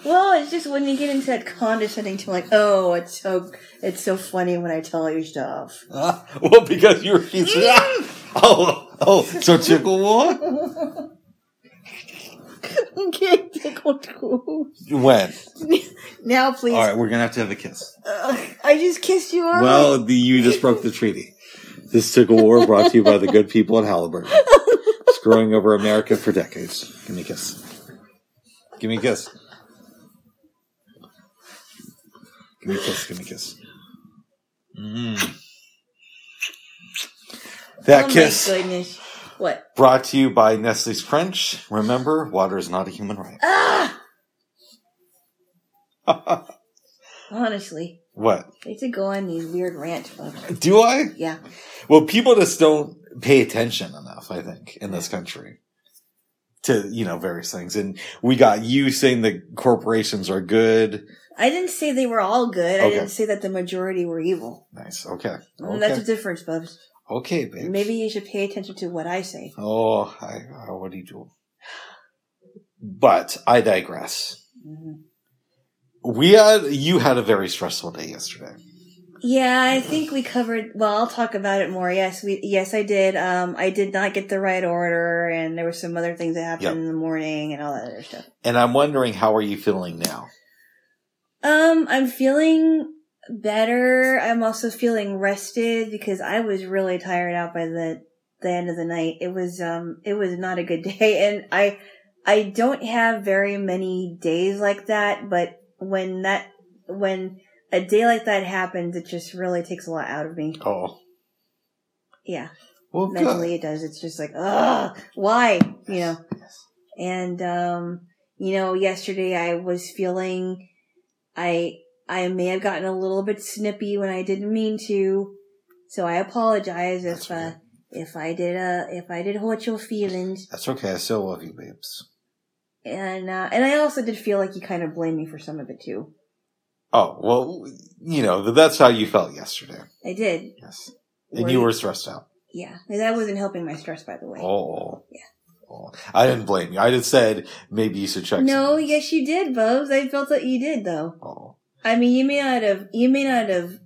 Well, it's just when you get into that condescending to like, oh, it's so it's so funny when I tell you stuff. Uh, well, because you're. He's, oh, oh, so tickle what? Okay, tickle toes. When? Now, please. All right, we're gonna have to have a kiss. Ugh, I just kissed you Well, the, you just broke the treaty. This tickle war brought to you by the good people at Halliburton, screwing over America for decades. Give me a kiss. Give me a kiss. Give me a kiss. Give me a kiss. Mm. That oh kiss my goodness. What? brought to you by Nestle's Crunch. Remember, water is not a human right. Ah! Honestly, what? I need to go on these weird rant. Do I? Yeah. Well, people just don't pay attention enough, I think, in this country to, you know, various things. And we got you saying the corporations are good. I didn't say they were all good. I didn't say that the majority were evil. Nice. Okay. And That's a difference, Bubs. Okay, babe. Maybe you should pay attention to what I say. Oh, I, oh, what do you do? But I digress. Mhm. We had, you had a very stressful day yesterday. Yeah, I think we covered. Well, I'll talk about it more. Yes, we. Yes, I did. Um, I did not get the right order, and there were some other things that happened Yep. in the morning and all that other stuff. And I'm wondering, how are you feeling now? Um, I'm feeling better. I'm also feeling rested because I was really tired out by the the end of the night. It was um, it was not a good day, and I I don't have very many days like that. But when that when a day like that happens, it just really takes a lot out of me. Oh, Yeah. well, mentally it does. It's just like, ugh, why? You know. And um, you know, yesterday I was feeling I I may have gotten a little bit snippy when I didn't mean to. So I apologize That's if uh if I did uh if I did hurt your feelings. That's okay. I still love you, babes. And uh and I also did feel like you kind of blamed me for some of it too. Oh, well, you know, that's how you felt yesterday. I did. Yes. And you were stressed out. Yeah. And that wasn't helping my stress by the way. Oh. Yeah. Oh. I didn't blame you. I just said maybe you should check. no, yes you did, Bubs. I felt that you did though. Oh. I mean, you may not have, you may not have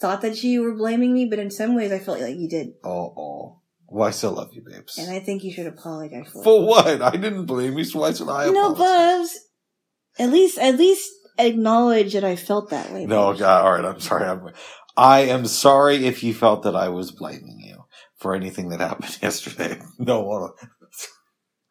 thought that you were blaming me, but in some ways I felt like you did. Oh. Oh. Well, I still love you, babes. And I think you should apologize for. For what? I didn't blame you, so why should I No, apologize? Buzz. At least, at least acknowledge that I felt that way. No, Bubs. God, all right. I'm sorry. I'm, I am sorry if you felt that I was blaming you for anything that happened yesterday. No, hold on.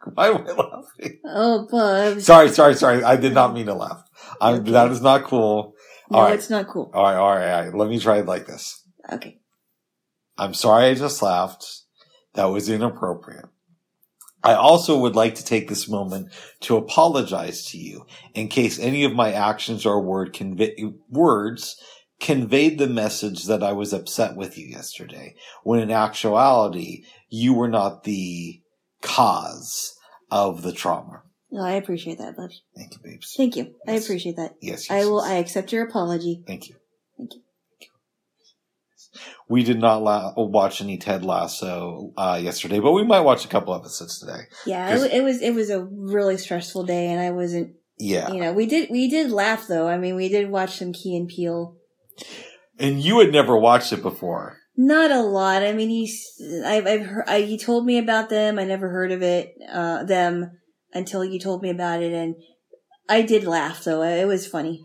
why am I laughing? Oh, Bubs. Sorry, sorry, sorry. I did not mean to laugh. Okay. That is not cool. No, all right. it's not cool. All right, all right, all right. Let me try it like this. Okay. I'm sorry I just laughed. That was inappropriate. I also would like to take this moment to apologize to you in case any of my actions or word convey, words conveyed the message that I was upset with you yesterday, when in actuality, you were not the cause of the trauma. No, I appreciate that, Bubs. Thank you, babes. Thank you. I appreciate that. Yes, yes, I will, yes. I accept your apology. Thank you. Thank you. We did not la- watch any Ted Lasso uh, yesterday, but we might watch a couple episodes today. Yeah, it, it was, it was a really stressful day and I wasn't, Yeah. you know, we did, we did laugh though. I mean, we did watch some Key and Peele. And you had never watched it before. Not a lot. I mean, he's, I've, I've heard, I, he told me about them. I never heard of it, uh, them until you told me about it. And I did laugh though. It was funny.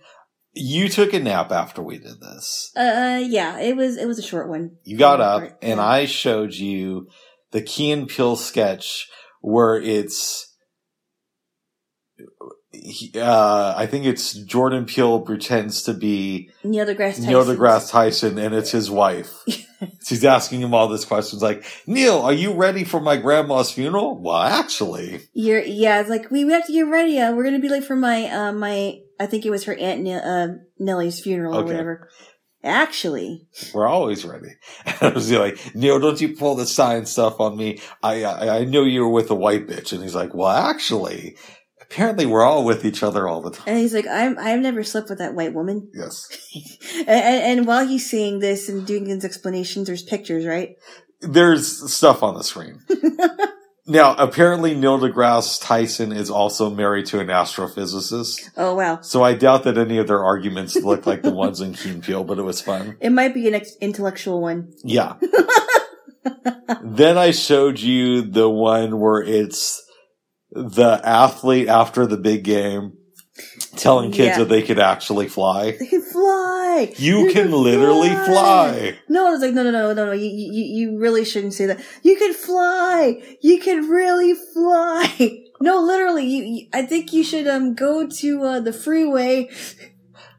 You took a nap after we did this. Uh, yeah, it was, it was a short one. You got up right. and Yeah. I showed you the Key and Peele sketch where it's, he- uh, I think it's Jordan Peele pretends to be Neil deGrasse Tyson. Neil deGrasse Tyson and it's his wife. She's asking him all these questions like, Neil, are you ready for my grandma's funeral? Well, actually, You're, yeah, it's like, we, we have to get ready. Uh, we're going to be late for my, uh, my, I think it was her aunt, Nell- uh, Nellie's funeral or Okay. whatever. Actually, we're always ready. And I was like, Neil, don't you pull the science stuff on me. I, I, I know you were with a white bitch. And he's like, well, actually, apparently we're all with each other all the time. And he's like, I'm, I've never slept with that white woman. Yes. and, and, and while he's saying this and doing his explanations, there's pictures, right? There's stuff on the screen. now, apparently Neil deGrasse Tyson is also married to an astrophysicist. Oh, wow. So I doubt that any of their arguments look like the ones in Key and Peele, but it was fun. It might be an ex- intellectual one. Yeah. then I showed you the one where it's the athlete after the big game telling kids Yeah. that they could actually fly. They can fly. You can literally fly. No, I was like, no, no, no, no, no. You, you, you really shouldn't say that. You can fly. You can really fly. No, literally. You, you I think you should um go to uh, the freeway.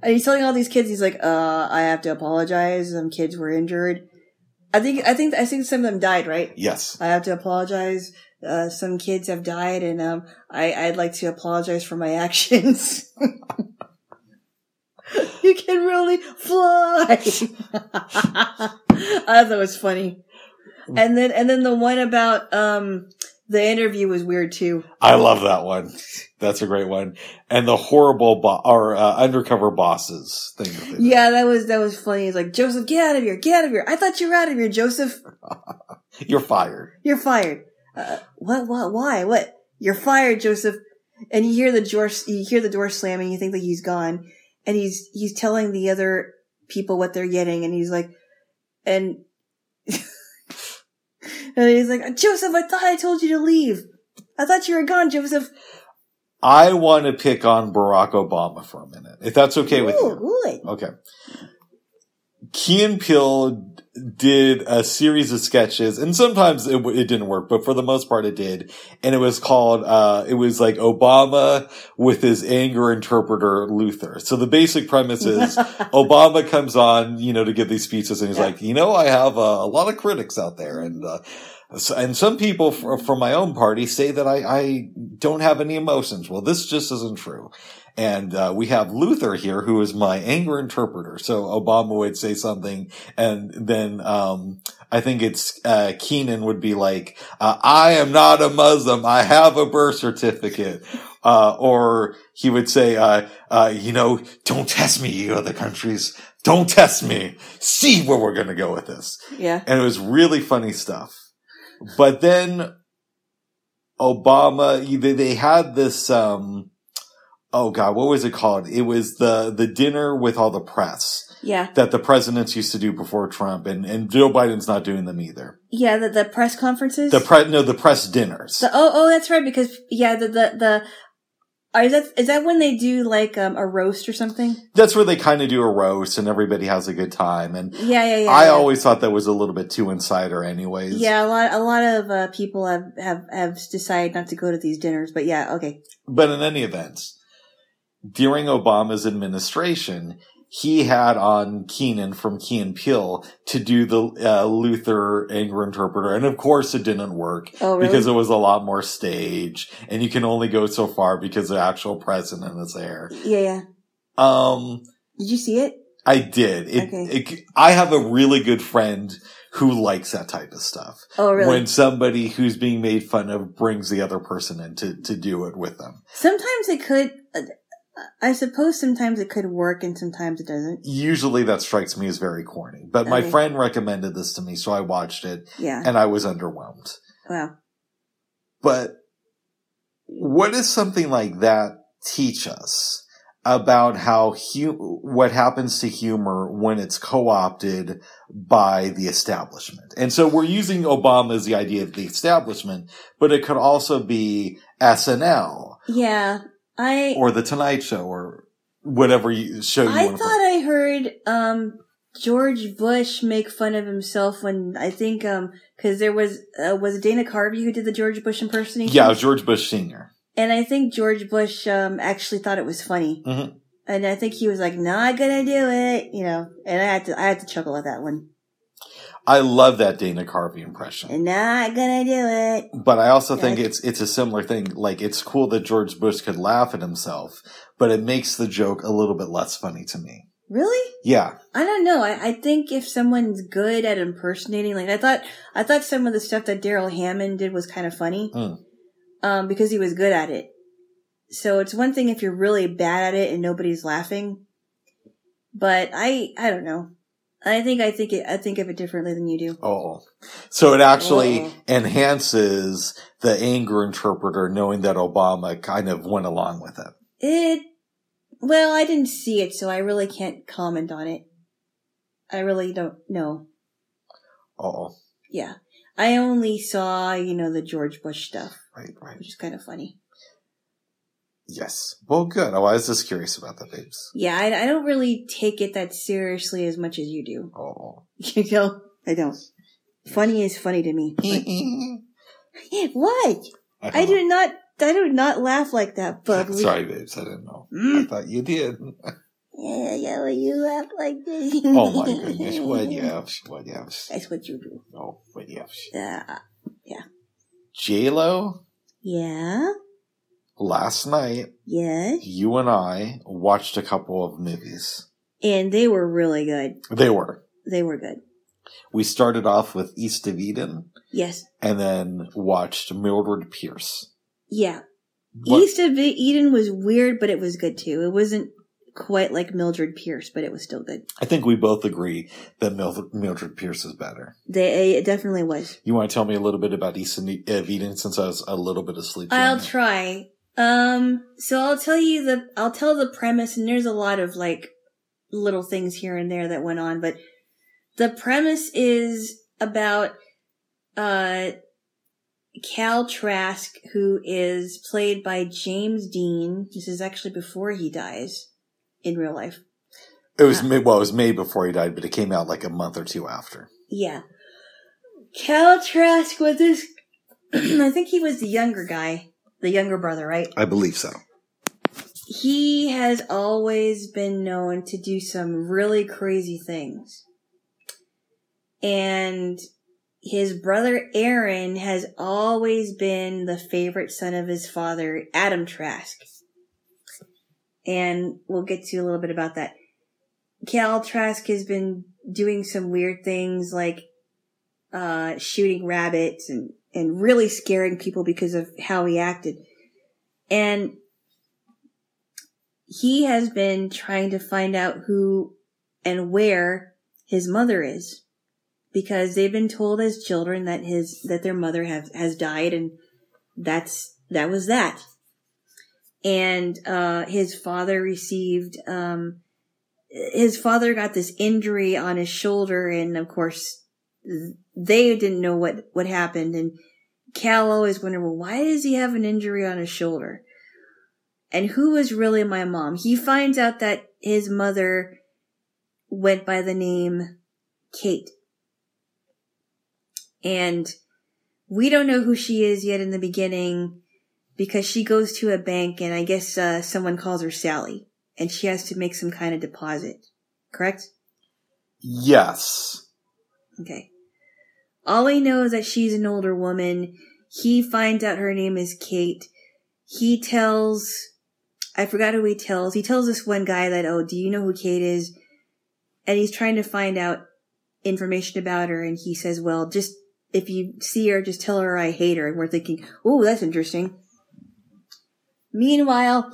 And he's telling all these kids, he's like, uh, I have to apologize. Some kids were injured. I think, I think, I think some of them died, right? Yes. I have to apologize. Uh, some kids have died, and um, I, I'd like to apologize for my actions. you can really fly. I thought it was funny. And then, and then the one about um, the interview was weird too. I love that one. That's a great one. And the horrible bo- or uh, undercover bosses thing. that they did. Yeah, that was that was funny. It's like Joseph, get out of here, get out of here. I thought you were out of here, Joseph. You're fired. You're fired. Uh, what? What? Why? What? You're fired, Joseph. And you hear the door, you hear the door slam, and you think that he's gone. And he's he's telling the other people what they're getting, and he's like, and and he's like, Joseph, I thought I told you to leave. I thought you were gone, Joseph. I want to pick on Barack Obama for a minute, if that's okay with you. good. Okay. Key and Peele did a series of sketches, and sometimes it, it didn't work, but for the most part, it did. And it was called, uh, it was like Obama with his anger interpreter Luther. So the basic premise is Obama comes on, you know, to give these speeches, and he's Yeah. like, you know, I have uh, a lot of critics out there, and uh, so- and some people from my own party say that I, I don't have any emotions. Well, this just isn't true. And uh, we have Luther here, who is my anger interpreter. So Obama would say something, and then um, I think it's uh, Keegan would be like, uh, "I am not a Muslim. I have a birth certificate." Uh, or he would say, uh, uh, "You know, don't test me, you other countries. Don't test me. See where we're going to go with this." Yeah. and it was really funny stuff. But then Obama, they, they had this, um, oh god, what was it called? It was the, the dinner with all the press Yeah. that the presidents used to do before Trump and, and Joe Biden's not doing them either. Yeah. The, the press conferences. The press, no, the press dinners. The- oh, oh, that's right. Because yeah, the the the. Is that is that when they do like um, a roast or something? That's where they kind of do a roast and everybody has a good time. And Yeah, yeah, yeah. I yeah. always thought that was a little bit too insider anyways. Yeah, a lot a lot of uh, people have, have have decided not to go to these dinners, but yeah, okay. But in any event, during Obama's administration, he had on Keegan from Key and Peele to do the uh, Luther anger interpreter, and of course it didn't work Oh, really? because it was a lot more stage, and you can only go so far because the actual president is there. yeah, yeah. Um, Did you see it? I did. It, Okay. it, I have a really good friend who likes that type of stuff. Oh, really? When somebody who's being made fun of brings the other person in to, to do it with them. sometimes it could. I suppose sometimes it could work, and sometimes it doesn't. usually that strikes me as very corny. But my friend recommended this to me, so I watched it Yeah. and I was underwhelmed. Wow. But what does something like that teach us about how hu- what happens to humor when it's co-opted by the establishment? And so we're using Obama as the idea of the establishment, but it could also be SNL Yeah. I or the Tonight Show or whatever you, show you I want to thought I heard um George Bush make fun of himself when I think um because there was uh, was Dana Carvey who did the George Bush impersonation. Yeah, George Bush Sr. and I think George Bush um actually thought it was funny, Mhm. and I think he was like, "Not gonna do it," you know. And I had to I had to chuckle at that one. I love that Dana Carvey impression. Not gonna do it. But I also think it's it's a similar thing. Like it's cool that George Bush could laugh at himself, but it makes the joke a little bit less funny to me. Really? Yeah. I don't know. I, I think if someone's good at impersonating, like I thought, I thought some of the stuff that Darrell Hammond did was kind of funny, Mm. um, because he was good at it. So it's one thing if you're really bad at it and nobody's laughing. But I, I don't know. I think I think it, I think of it differently than you do. Oh, so it actually Oh. enhances the anger interpreter knowing that Obama kind of went along with it. It, well, I didn't see it, so I really can't comment on it. I really don't know. Oh, Yeah. I only saw, you know, the George Bush stuff, right, right. which is kind of funny. Yes. Well, good. Oh, I was just curious about the babes. Yeah, I, I don't really take it that seriously as much as you do. Oh. You know, I don't. Funny is funny to me. what? I, I do not. I do not laugh like that, bubbly. Sorry, babes. I didn't know. I Mm. thought you did. Yeah, yeah, well, you laugh like this. Oh my goodness. What yes. What yes. That's what you do. Oh, what yes. Uh, J-Lo, yeah. Last night, Yes. you and I watched a couple of movies. And they were really good. They were. They were good. We started off with East of Eden Yes. and then watched Mildred Pierce. Yeah. What- East of Eden was weird, but it was good too. It wasn't quite like Mildred Pierce, but it was still good. I think we both agree that Mildred, Mildred Pierce is better. They, it definitely was. You want to tell me a little bit about East of Eden since I was a little bit asleep? I'll try. Um, so I'll tell you the, I'll tell the premise and there's a lot of like little things here and there that went on, but the premise is about, uh, Cal Trask, who is played by James Dean. This is actually before he dies in real life. It was made, well, it was made before he died, but it came out like a month or two after. Yeah. Cal Trask was this, I think he was the younger guy, the younger brother, right? I believe so. he has always been known to do some really crazy things. And his brother Aaron has always been the favorite son of his father, Adam Trask. And we'll get to a little bit about that. Cal Trask has been doing some weird things like uh, shooting rabbits and, and really scaring people because of how he acted. And he has been trying to find out who and where his mother is because they've been told as children that his that their mother have has died and that's that was that and uh his father received um his father got this injury on his shoulder and of course they didn't know what what happened and cal always wondered well why does he have an injury on his shoulder and who was really my mom. He finds out that his mother went by the name Kate. And we don't know who she is yet in the beginning because she goes to a bank and I guess uh, someone calls her Sally and she has to make some kind of deposit. Correct? Yes. Okay. All we know is that she's an older woman. He finds out her name is Kate. He tells, I forgot who he tells. He tells this one guy that, oh, do you know who Kate is? And he's trying to find out information about her. And he says, well, just, if you see her, just tell her I hate her. And we're thinking, oh, that's interesting. Meanwhile,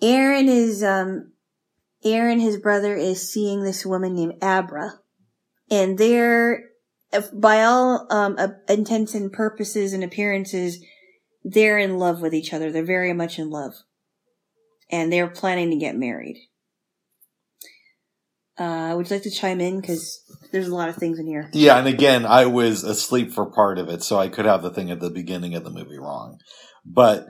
Aaron is, um, Aaron, his brother, is seeing this woman named Abra. And they're, by all um, uh, intents and purposes and appearances, they're in love with each other. They're very much in love. And they're planning to get married. Uh, would you like to chime in? Because there's a lot of things in here. Yeah, and again, I was asleep for part of it, so I could have the thing at the beginning of the movie wrong. But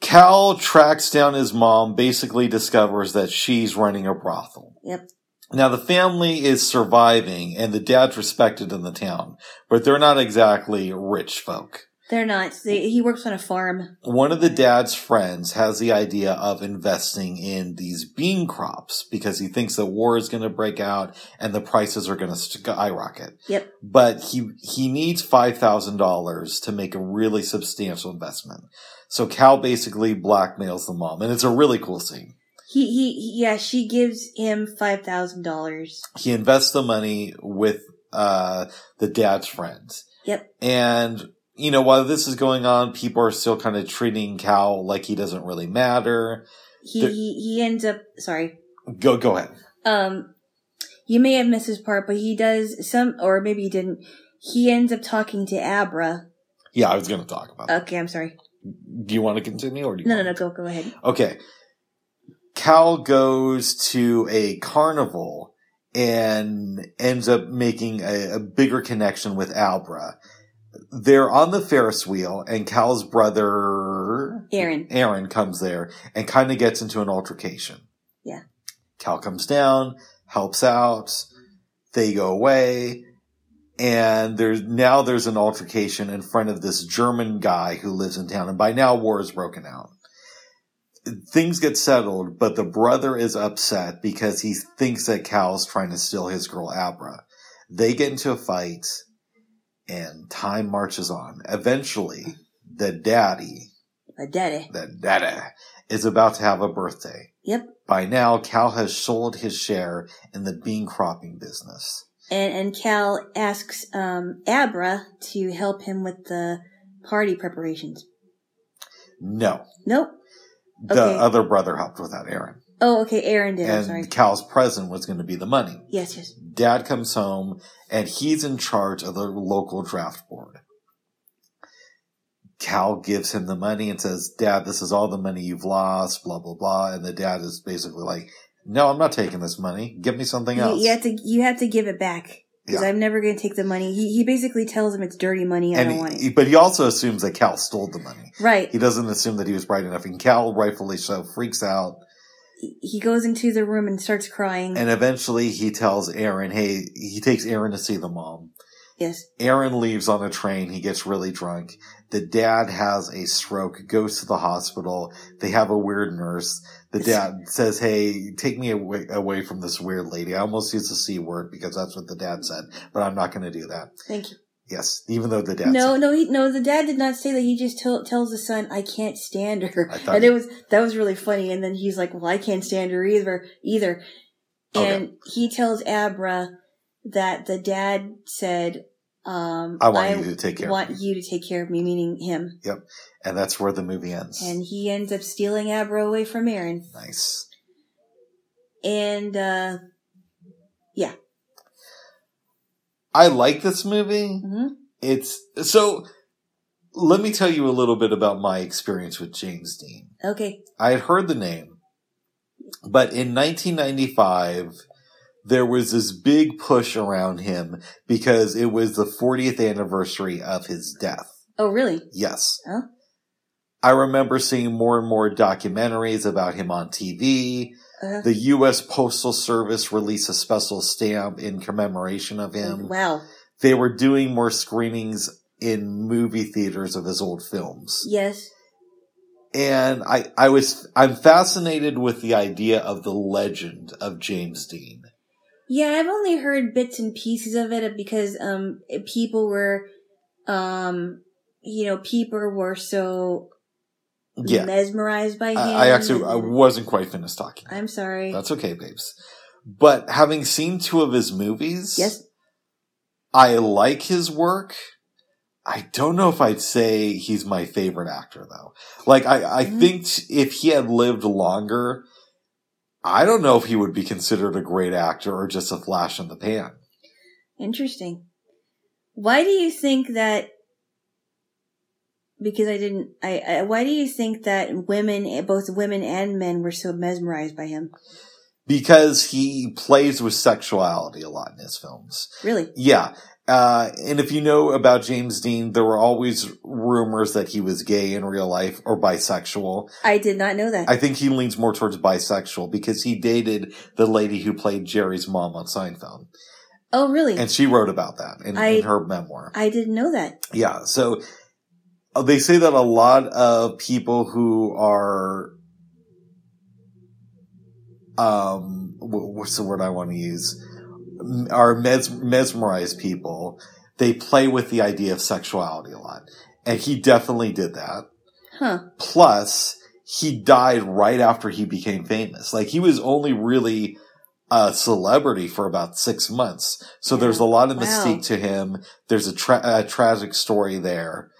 Cal tracks down his mom, basically discovers that she's running a brothel. Yep. Now the family is surviving and the dad's respected in the town, but they're not exactly rich folk. They're not. They, he works on a farm. One of the dad's friends has the idea of investing in these bean crops because he thinks that war is going to break out and the prices are going to skyrocket. Yep. But he he needs five thousand dollars to make a really substantial investment. So Cal basically blackmails the mom, and it's a really cool scene. He, he, he yeah, she gives him $5,000. He invests the money with uh, the dad's friends. Yep. And you know, while this is going on, people are still kind of treating Cal like he doesn't really matter. He he, he ends up sorry. Go, go ahead. Um, you may have missed this part, but he does some, or maybe he didn't. He ends up talking to Abra. Yeah, I was going to talk about. Okay, I'm sorry. Do you want to continue, or do you? No, no, no. Go, go ahead. Okay. Cal goes to a carnival and ends up making a, a bigger connection with Abra. They're on the Ferris wheel, and Cal's brother Aaron. Aaron comes there and kind of gets into an altercation. Yeah. Cal comes down, helps out. They go away, and there's now there's an altercation in front of this German guy who lives in town, and by now war has broken out. Things get settled, but the brother is upset because he thinks that Cal's trying to steal his girl Abra. They get into a fight, and time marches on. Eventually, the daddy, the daddy. the daddy, is about to have a birthday. Yep. By now, Cal has sold his share in the bean cropping business. And and Cal asks um Abra to help him with the party preparations. No, Nope. The Okay. other brother helped with that, Aaron. Oh, okay. Aaron did. I'm and sorry. Cal's present was going to be the money. Yes, yes. Dad comes home and he's in charge of the local draft board. Cal gives him the money and says, Dad, this is all the money you've lost, blah, blah, blah. And the dad is basically like, No, I'm not taking this money. Give me something You, else. you have to you have to give it back because Yeah. I'm never going to take the money. He he basically tells him it's dirty money. I and don't want he- it. but he also assumes that Cal stole the money. Right. He doesn't assume that he was bright enough. And Cal, rightfully so, freaks out. He goes into the room and starts crying. And eventually he tells Aaron, Hey, he takes Aaron to see the mom. yes. Aaron leaves on a train. He gets really drunk. The dad has a stroke, goes to the hospital. They have a weird nurse. The dad says, Hey, take me away, away from this weird lady. I almost used the C word because that's what the dad said, but I'm not going to do that. Thank you. Yes, even though the dad No, said, no, he, no. The dad did not say that. He just tell, tells the son, "I can't stand her," and it was that was really funny. And then he's like, "Well, I can't stand her either, either." Okay. And he tells Abra that the dad said, um, I want you to take care want of me. you to take care of me," meaning him. Yep, and that's where the movie ends. And he ends up stealing Abra away from Aaron. nice. And uh, yeah, I like this movie. mhm. It's so. Let me tell you a little bit about my experience with James Dean. okay, I had heard the name, but in 1995, there was this big push around him because it was the 40th anniversary of his death. oh really? Yes. Oh. I remember seeing more and more documentaries about him on TV. Uh, The U.S. Postal Service released a special stamp in commemoration of him. wow. They were doing more screenings in movie theaters of his old films. Yes. and I, I was, I'm fascinated with the idea of the legend of James Dean. Yeah, I've only heard bits and pieces of it because um people were um you know people were so Yeah, mesmerized by him. I, I actually, I wasn't quite finished talking. I'm sorry. That's okay, babes. But having seen two of his movies, yes. I like his work. I don't know if I'd say he's my favorite actor though. Like I, I Mhm. think if he had lived longer, I don't know if he would be considered a great actor or just a flash in the pan. Interesting. Why do you think that? Because I didn't. I, I why do you think that women, both women and men, were so mesmerized by him? Because he plays with sexuality a lot in his films. Really? Yeah. Uh, and if you know about James Dean, there were always rumors that he was gay in real life or bisexual. I did not know that. I think he leans more towards bisexual because he dated the lady who played Jerry's mom on Seinfeld. oh, really? And she wrote about that in, I- in her memoir. I didn't know that. Yeah. So uh, they say that a lot of people who are, um, what's the word I want to use? Are mes- mesmerized people. They play with the idea of sexuality a lot. And he definitely did that. Huh? Plus, he died right after he became famous. Like he was only really a celebrity for about six months. So Yeah. there's a lot of Wow. mystique to him. There's a, tra- a tragic story there.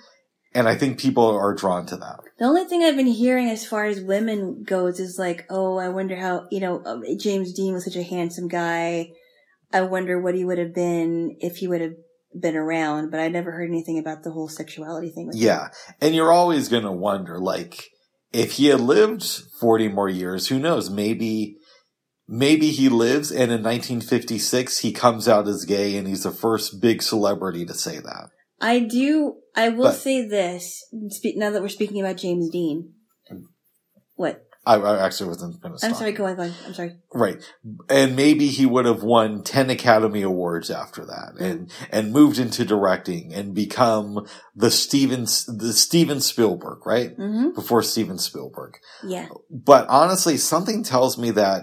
And I think people are drawn to that. The only thing I've been hearing as far as women goes is like, oh, I wonder how, you know, uh, James Dean was such a handsome guy. I wonder what he would have been if he would have been around, but I never heard anything about the whole sexuality thing. With him. Yeah. And you're always going to wonder, like, if he had lived 40 more years, who knows? Maybe, maybe he lives and in 1956 he comes out as gay and he's the first big celebrity to say that. I do. I will But- say this. Now that we're speaking about James Dean, mm. what? I, I actually wasn't going to I'm sorry. Go on. Go on. I'm sorry. Right. And maybe he would have won 10 Academy Awards after that and, and moved into directing and become the Steven, the Steven Spielberg, right? Mm-hmm. Before Steven Spielberg. Yeah. But honestly, something tells me that,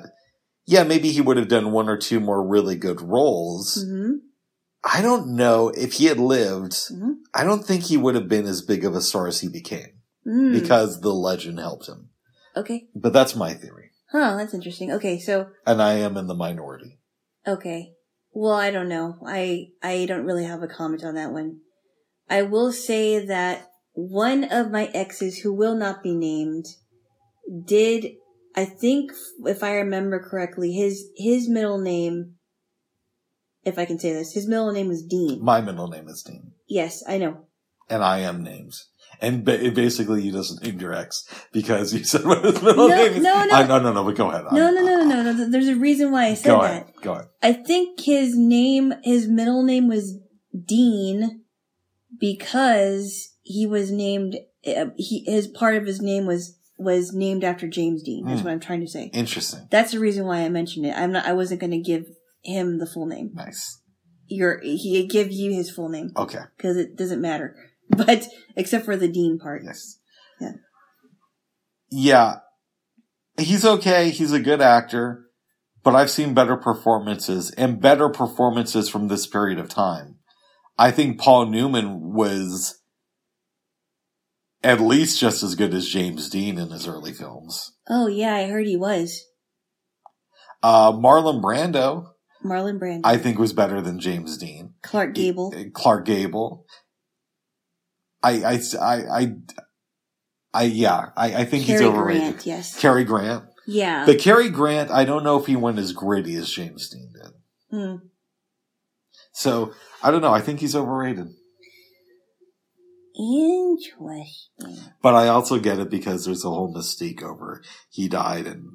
yeah, maybe he would have done one or two more really good roles. Mm-hmm. I don't know if he had lived. Mhm. I don't think he would have been as big of a star as he became Mm. because the legend helped him. Okay. But that's my theory. Huh. That's interesting. Okay. So. And I am in the minority. Okay. Well, I don't know. I I don't really have a comment on that one. I will say that one of my exes who will not be named did I think if I remember correctly his his middle name if I can say this his middle name was Dean. My middle name is Dean. Yes, I know. and I am names. And ba- basically, you just named your ex because you said what his middle No, name is. no, no. I, no, no, no. But go ahead. No, I'm- no, no, no, no, no. There's a reason why I said Go that. ahead. Go ahead. I think his name, his middle name was Dean because he was named, uh, he, his part of his name was, was named after James Dean. That's Hmm. what I'm trying to say. Interesting. That's the reason why I mentioned it. I'm not, I wasn't going to give him the full name. Nice. You're, he give you his full name Okay. because it doesn't matter. But, except for the Dean part. Yes. Yeah. Yeah. He's okay. He's a good actor, but I've seen better performances and better performances from this period of time. I think Paul Newman was at least just as good as James Dean in his early films. Oh yeah, I heard he was. Uh, Marlon Brando, Marlon Brando. I think was better than James Dean. Clark Gable. Clark Gable. I, I, I, I, I yeah, I, I think he's overrated. Grant, yes. Cary Grant. Yeah. But Cary Grant, I don't know if he went as gritty as James Dean did. Hmm. So, I don't know. I think he's overrated. Interesting. But I also get it because there's a whole mystique over he died and,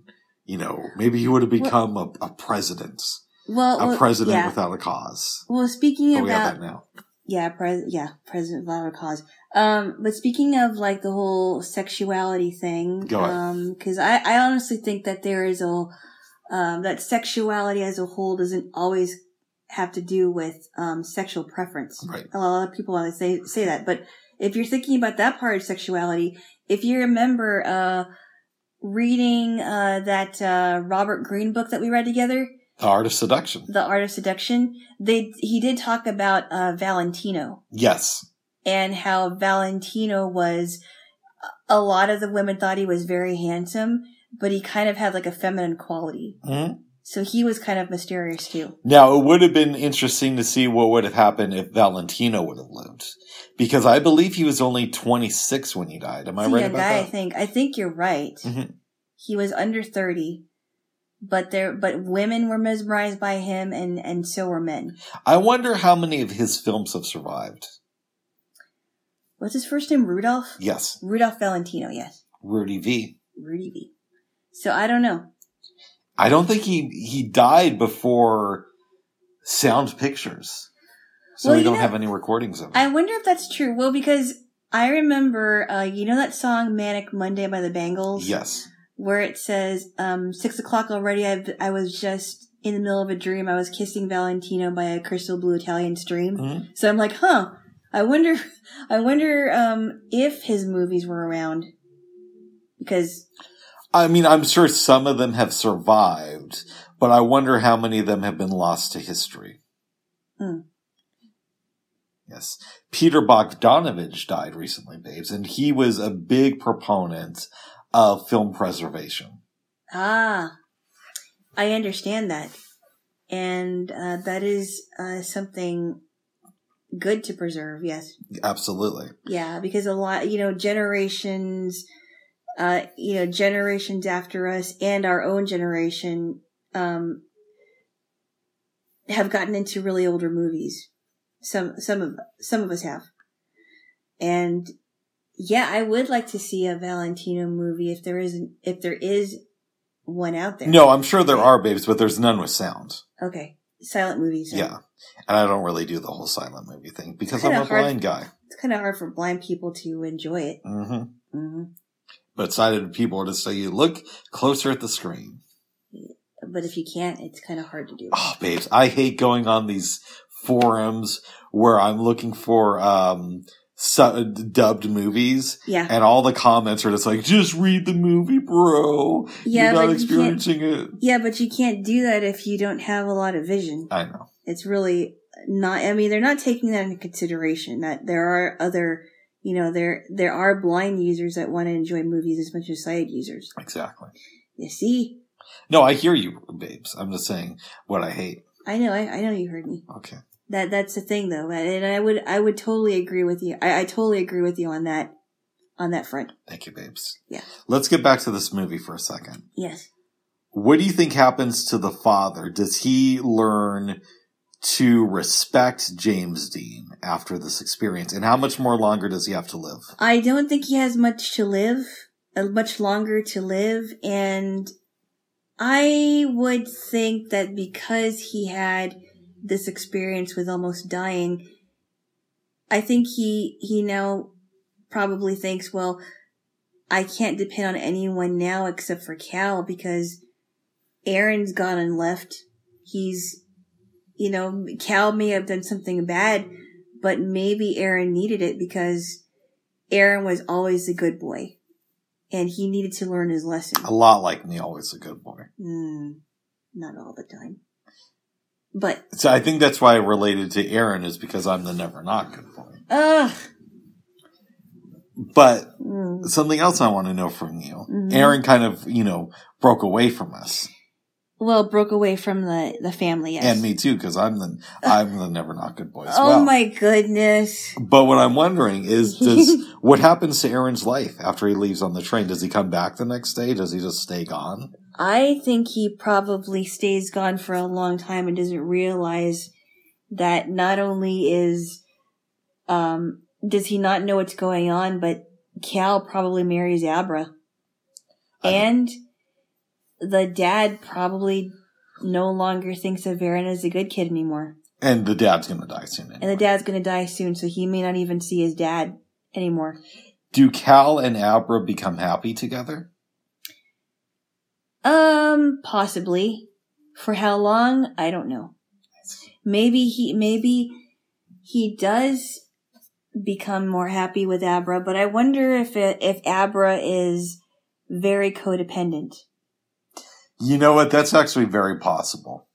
you know, maybe he would have become a, a president. Well, A well, president yeah. without a cause. Well, speaking But we have about that now. Yeah, pres yeah, president a cause. Um, but speaking of like the whole sexuality thing, um, because I I honestly think that there is a um that sexuality as a whole doesn't always have to do with um sexual preference. Right. A lot of people always say say that, but if you're thinking about that part of sexuality, if you remember uh reading uh that uh Robert Greene book that we read together, The art of seduction. The Art of Seduction, they he did talk about uh Valentino Yes. and how Valentino was a lot of the women thought he was very handsome, but he kind of had like a feminine quality. Mhm. So he was kind of mysterious too. Now, it would have been interesting to see what would have happened if Valentino would have lived. Because I believe he was only 26 when he died. Am I right about guy, I think. I think you're right. Mhm. He was under 30. But there, but women were mesmerized by him and, and so were men. I wonder how many of his films have survived. What's his first name? Rudolph? Yes. Rudolph Valentino, yes. Rudy V. Rudy V. So I don't know. I don't think he, he died before Sound Pictures. So Well, we don't know- have any recordings of it. I wonder if that's true. Well, because I remember, uh, you know that song Manic Monday by the Bangles? yes. Where it says, um, six o'clock already. I, I was just in the middle of a dream. I was kissing Valentino by a crystal blue Italian stream. Mhm. So I'm like, huh, I wonder, I wonder, um, if his movies were around. Because, I mean, I'm sure some of them have survived, but I wonder how many of them have been lost to history. Hmm. Yes. Peter Bogdanovich died recently, babes, and he was a big proponent of film preservation. ah, I understand that. And, uh, that is, uh, something good to preserve. Yes. Absolutely. Yeah, because a lot, you know, generations, uh, you know, generations after us and our own generation, um, have gotten into really older movies. Some, some of, some of us have. And yeah, I would like to see a Valentino movie if there isn't, if there is one out there. No, I'm sure there are babes, but there's none with sound. Okay. Silent movies. Yeah. And I don't really do the whole silent movie thing because I'm a hard- blind guy. It's kind of hard for blind people to enjoy it. hmm hmm But sighted people are to say you look closer at the screen. But if you can't, it's kind of hard to do. Oh, babes, I hate going on these forums where I'm looking for um su- uh, dubbed movies, Yeah. and all the comments are just like, "Just read the movie, bro. Yeah, You're not but you experiencing it." Yeah, but you can't do that if you don't have a lot of vision. I know. It's really not. I mean, they're not taking that into consideration. That there are other, you know, there there are blind users that want to enjoy movies as much as sighted users. Exactly. You see, No, I hear you, babes. I'm just saying what I hate. I know, I, I know you heard me. Okay. That that's the thing, though, and I would I would totally agree with you. I, I totally agree with you on that on that front. Thank you, babes. Yeah. Let's get back to this movie for a second. Yes. What do you think happens to the father? Does he learn to respect James Dean after this experience? And how much more longer does he have to live? I don't think he has much to live, uh, much longer to live, and I would think that because he had this experience with almost dying, I think he he now probably thinks, well, I can't depend on anyone now except for Cal because Aaron's gone and left. He's, you know, Cal may have done something bad, but maybe Aaron needed it because Aaron was always a good boy, and he needed to learn his lesson. A lot like me, always a good boy. Mm, not all the time, but So I think that's why I related to Aaron is because I'm the never not good boy. ugh. But Mm. something else I want to know from you. Mhm. Aaron kind of, you know, broke away from us. Well, broke away from the the family. Yes. And me too, because I'm the I'm the never not good boy as oh well. my goodness. But what I'm wondering is, does what happens to Aaron's life after he leaves on the train? Does he come back the next day? Does he just stay gone? I think he probably stays gone for a long time and doesn't realize that not only is um does he not know what's going on, but Cal probably marries Abra. I- And the dad probably no longer thinks of Aaron as a good kid anymore. And the dad's gonna die soon. And the dad's gonna die soon, so he may not even see his dad anymore. Do Cal and Abra become happy together? Um, possibly. For how long? I don't know. Maybe he, maybe he does become more happy with Abra, but I wonder if it, if Abra is very codependent. You know what? That's actually very possible.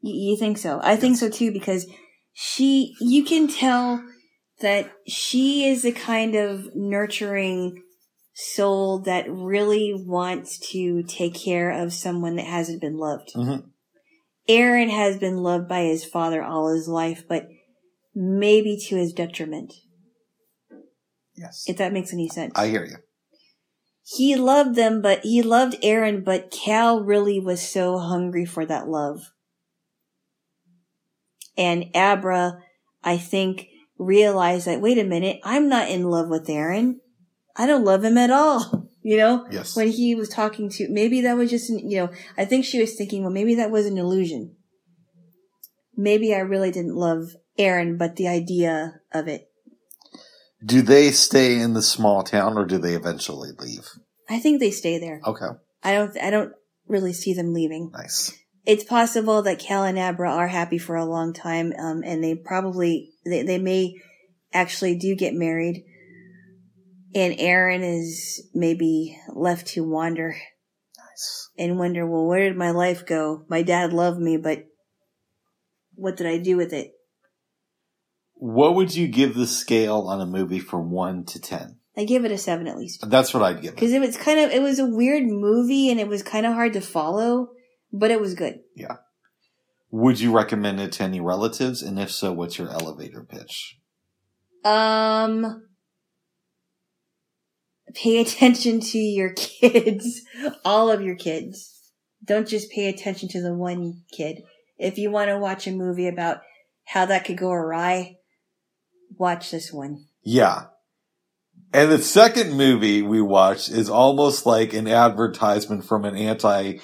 You, you think so? I think so too because she, you can tell that she is a kind of nurturing soul that really wants to take care of someone that hasn't been loved. Mhm. Aaron has been loved by his father all his life, but maybe to his detriment, Yes. if that makes any sense. I hear you. he loved them, but he loved Aaron, but Cal really was so hungry for that love. And Abra, I think, realized that, wait a minute, I'm not in love with Aaron. I don't love him at all. You know? Yes. When he was talking to, maybe that was just, an, you know, I think she was thinking, well, maybe that was an illusion. Maybe I really didn't love Aaron, but the idea of it. Do they stay in the small town or do they eventually leave? I think they stay there. Okay. I don't, I don't really see them leaving. Nice. it's possible that Cal and Abra are happy for a long time, um, and they probably they, they may actually do get married. And Aaron is maybe left to wander Nice. and wonder, well, where did my life go? My dad loved me, but what did I do with it? What would you give the scale on a movie from one to ten? I give it a seven at least. That's what I'd give it. Because it was kind of, it was a weird movie and it was kind of hard to follow, but it was good. Yeah. Would you recommend it to any relatives? And if so, what's your elevator pitch? Um, pay attention to your kids, all of your kids. Don't just pay attention to the one kid. If you want to watch a movie about how that could go awry, watch this one. Yeah. And the second movie we watched is almost like an advertisement from an anti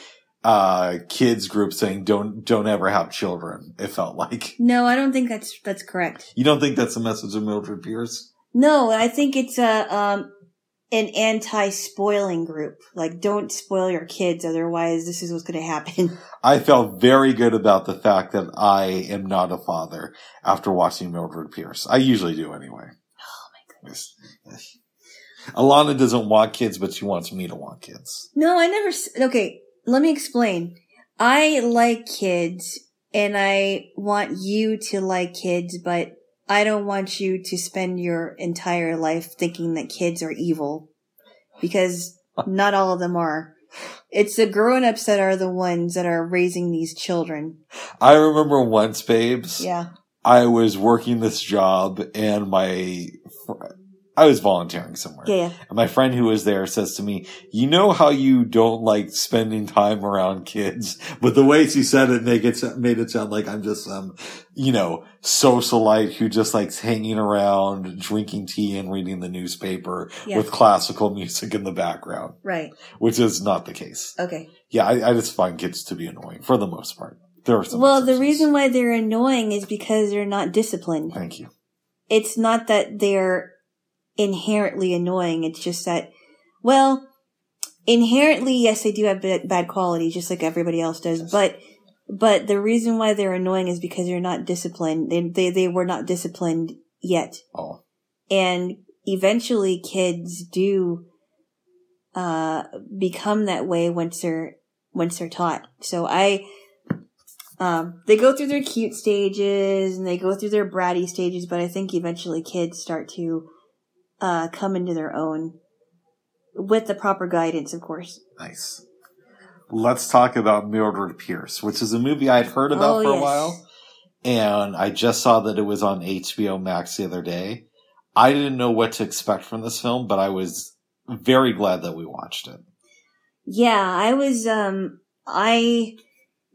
uh kids group saying don't don't ever have children. It felt like. No, I don't think that's that's correct. You don't think that's the message of Mildred Pierce? No, I think it's a um an anti-spoiling group. Like, don't spoil your kids, otherwise this is what's going to happen. I felt very good about the fact that I am not a father after watching Mildred Pierce. I usually do anyway. Oh my goodness. Alana doesn't want kids, but she wants me to want kids. No, I never. Okay, let me explain. I like kids, and I want you to like kids, but I don't want you to spend your entire life thinking that kids are evil, because not all of them are. It's the grown-ups that are the ones that are raising these children. I remember once, babes, Yeah. I was working this job and my, fr- I was volunteering somewhere. Yeah, yeah. And my friend who was there says to me, you know how you don't like spending time around kids, but the way she said it make it, made it sound like I'm just some, you know, socialite who just likes hanging around, drinking tea and reading the newspaper Yeah. with classical music in the background, Right. which is not the case. Okay. Yeah, I, I just find kids to be annoying for the most part. There are some Well, the reason why they're annoying is because they're not disciplined. Thank you. it's not that they're inherently annoying. It's just that, well, inherently, yes, they do have bad, quality, just like everybody else does. But, but the reason why they're annoying is because they're not disciplined. They, they, they were not disciplined yet. Oh, And eventually kids do, uh, become that way once they're, once they're taught. So I, um, they go through their cute stages and they go through their bratty stages, but I think eventually kids start to, uh, come into their own with the proper guidance, of course. nice. Let's talk about Mildred Pierce, which is a movie I'd heard about Oh, for a while. And I just saw that it was on HBO Max the other day. I didn't know what to expect from this film, but I was very glad that we watched it. Yeah, I was, um, I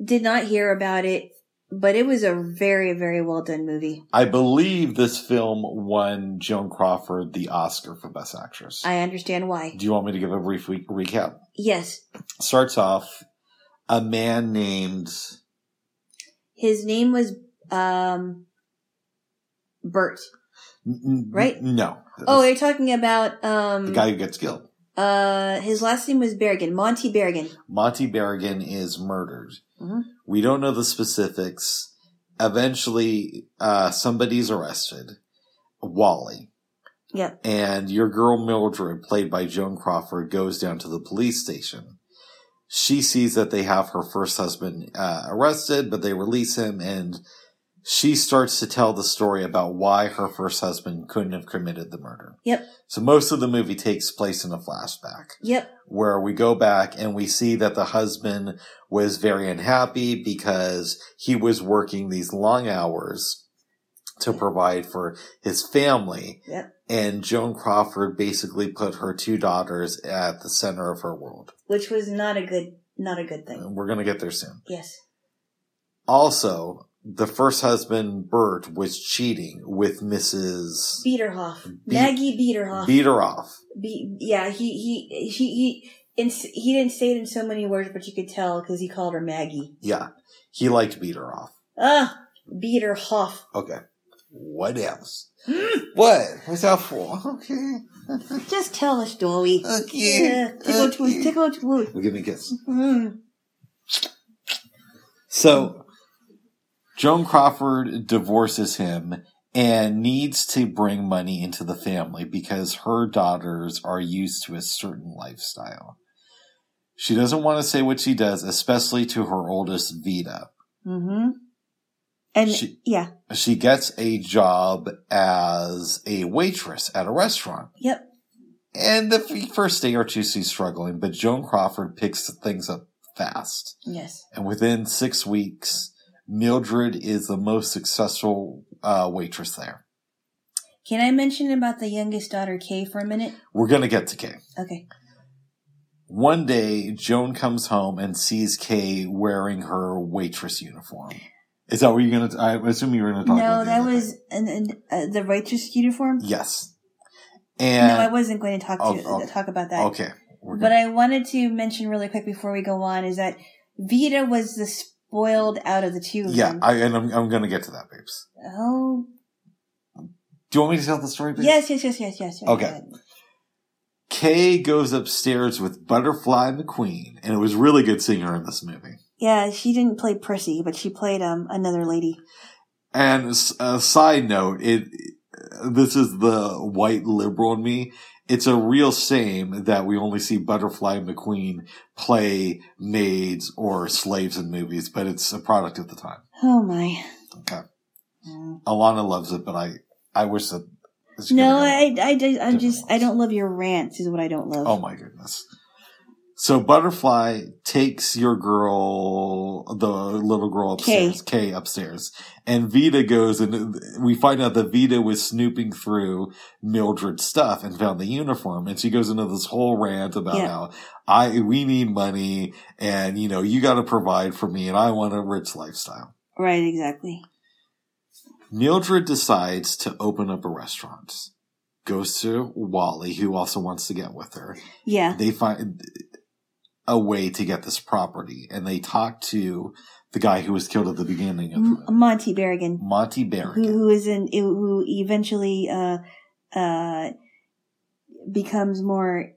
did not hear about it, but it was a very, very well done movie. I believe this film won Joan Crawford the Oscar for Best Actress. I understand why. Do you want me to give a brief re- recap? Yes. Starts off a man named His name was, um, Bert. n- Right? No. Oh, you're talking about, um, the guy who gets killed. Uh, his last name was Beragon, Monty Beragon. Monty Beragon is murdered. Mhm. We don't know the specifics. Eventually, uh, somebody's arrested. Wally. Yep. And your girl Mildred, played by Joan Crawford, goes down to the police station. She sees that they have her first husband uh, arrested, but they release him, and she starts to tell the story about why her first husband couldn't have committed the murder. Yep. So most of the movie takes place in a flashback Yep. where we go back and we see that the husband was very unhappy because he was working these long hours to provide for his family. Yep. And Joan Crawford basically put her two daughters at the center of her world. Which was not a good, not a good thing. We're going to get there soon. Yes. Also, the first husband, Bert, was cheating with Mrs. Biederhof. Be- Maggie Biederhof. Beat her off. Be- yeah, he, he, he, he, in, he didn't say it in so many words, but you could tell because he called her Maggie. Yeah. He liked beat her off. Ah, Biederhof. Okay. What else? what? What's that for? Okay. Just tell a story. Okay. Yeah, tickle to Okay. tickle to Well, give me a kiss. mm. So, Joan Crawford divorces him and needs to bring money into the family because her daughters are used to a certain lifestyle. She doesn't want to say what she does, especially to her oldest, Veda. Mm-hmm. And She- yeah, She gets a job as a waitress at a restaurant. yep, And the first day or two, she's struggling, but Joan Crawford picks things up fast. yes, And within six weeks, Mildred is the most successful uh, waitress there. Can I mention about the youngest daughter, Kay, for a minute? We're gonna get to Kay. Okay. One day, Joan comes home and sees Kay wearing her waitress uniform. Is that what you're gonna? I assume you were gonna talk about. No, that was an, an, uh, the waitress uniform. yes. no, I wasn't going to talk to Oh, oh, talk about that. okay, But I wanted to mention really quick before we go on is that Veda was the spoiled out of the two of yeah, them. I, and I'm I'm gonna get to that, babes. oh, Do you want me to tell the story, babes? yes, yes, yes, yes, yes. yes Okay. Kay goes upstairs with Butterfly McQueen, and it was really good seeing her in this movie. Yeah, she didn't play Prissy, but she played um another lady. And a side note, it this is the white liberal in me. It's a real shame that we only see Butterfly McQueen play maids or slaves in movies, but it's a product of the time. Oh my. Okay, Mm. Alana loves it, but I I wish that. No, I, I, I, I'm just, I don't love your rants. Is what I don't love. Oh my goodness. So Butterfly takes your girl, the little girl upstairs, Kay, upstairs, and Veda goes and we find out that Veda was snooping through Mildred's stuff and found the uniform, and she goes into this whole rant about Yeah. how I we need money and you know you got to provide for me and I want a rich lifestyle. Right, exactly. Mildred decides to open up a restaurant. Goes to Wally, who also wants to get with her. Yeah. they find a way to get this property and they talk to the guy who was killed at the beginning of M- Monty Beragon, Monty who, Beragon. who is in, who eventually, uh, uh, becomes more,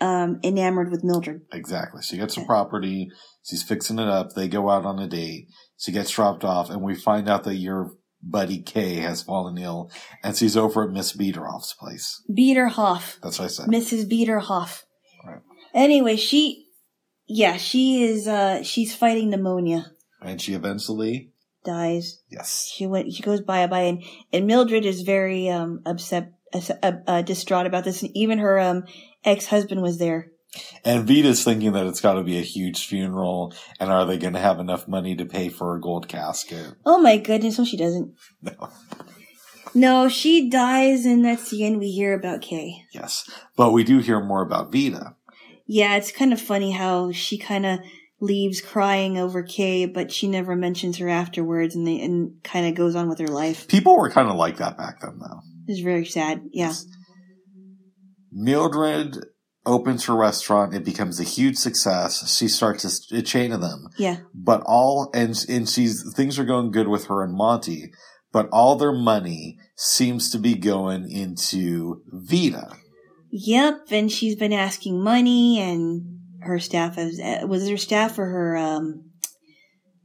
um, enamored with Mildred. Exactly. She gets the Okay. property. She's fixing it up. They go out on a date. She gets dropped off and we find out that your buddy Kay has fallen ill and she's over at Miss Beederoff's place. Beaterhoff. That's what I said. Mrs. Beaterhoff. Right. Anyway, she, yeah, she is, uh, she's fighting pneumonia. And she eventually, Dies. yes. She went, she goes bye bye and, and Mildred is very, um, upset, uh, uh, distraught about this. And even her, um, ex-husband was there. And Veda's thinking that it's got to be a huge funeral and are they going to have enough money to pay for a gold casket? Oh my goodness, no, she doesn't. No. No, she dies, and that's the end we hear about Kay. Yes. But we do hear more about Veda. Yeah, it's kind of funny how she kind of leaves crying over Kay, but she never mentions her afterwards, and they, and kind of goes on with her life. People were kind of like that back then, though. It's very sad. Yeah. Mildred opens her restaurant. It becomes a huge success. She starts a, a chain of them, Yeah. but all and and she's things are going good with her and Monty, but all their money seems to be going into Veda. Yep. And she's been asking money, and her staff has was her staff or her um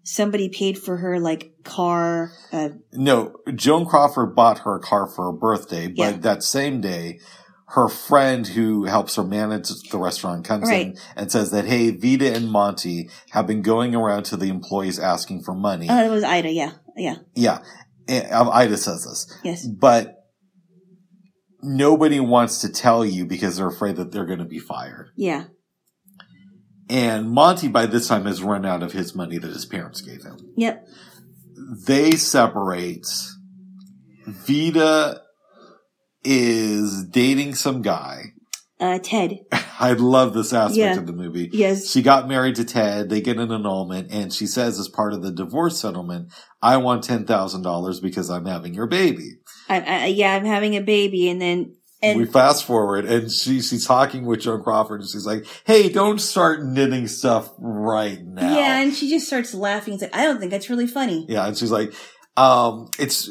somebody paid for her like car. Uh, No, Joan Crawford bought her a car for her birthday, but Yeah. that same day, her friend who helps her manage the restaurant comes in and says that, hey, Veda and Monty have been going around to the employees asking for money. oh, it was Ida. Yeah. Yeah. yeah. And, um, Ida says this. Yes. But nobody wants to tell you because they're afraid that they're going to be fired. Yeah. And Monty, by this time, has run out of his money that his parents gave him. Yep. they separate. Veda is dating some guy. Uh, Ted. I love this aspect Yeah. of the movie. Yes. She got married to Ted. They get an annulment, and she says, as part of the divorce settlement, I want ten thousand dollars because I'm having your baby. I, I, yeah, I'm having a baby, and then and we fast forward, and she she's talking with Joan Crawford, and she's like, "Hey, don't start knitting stuff right now." yeah, and she just starts laughing. It's like I don't think that's really funny. Yeah, and she's like, um, it's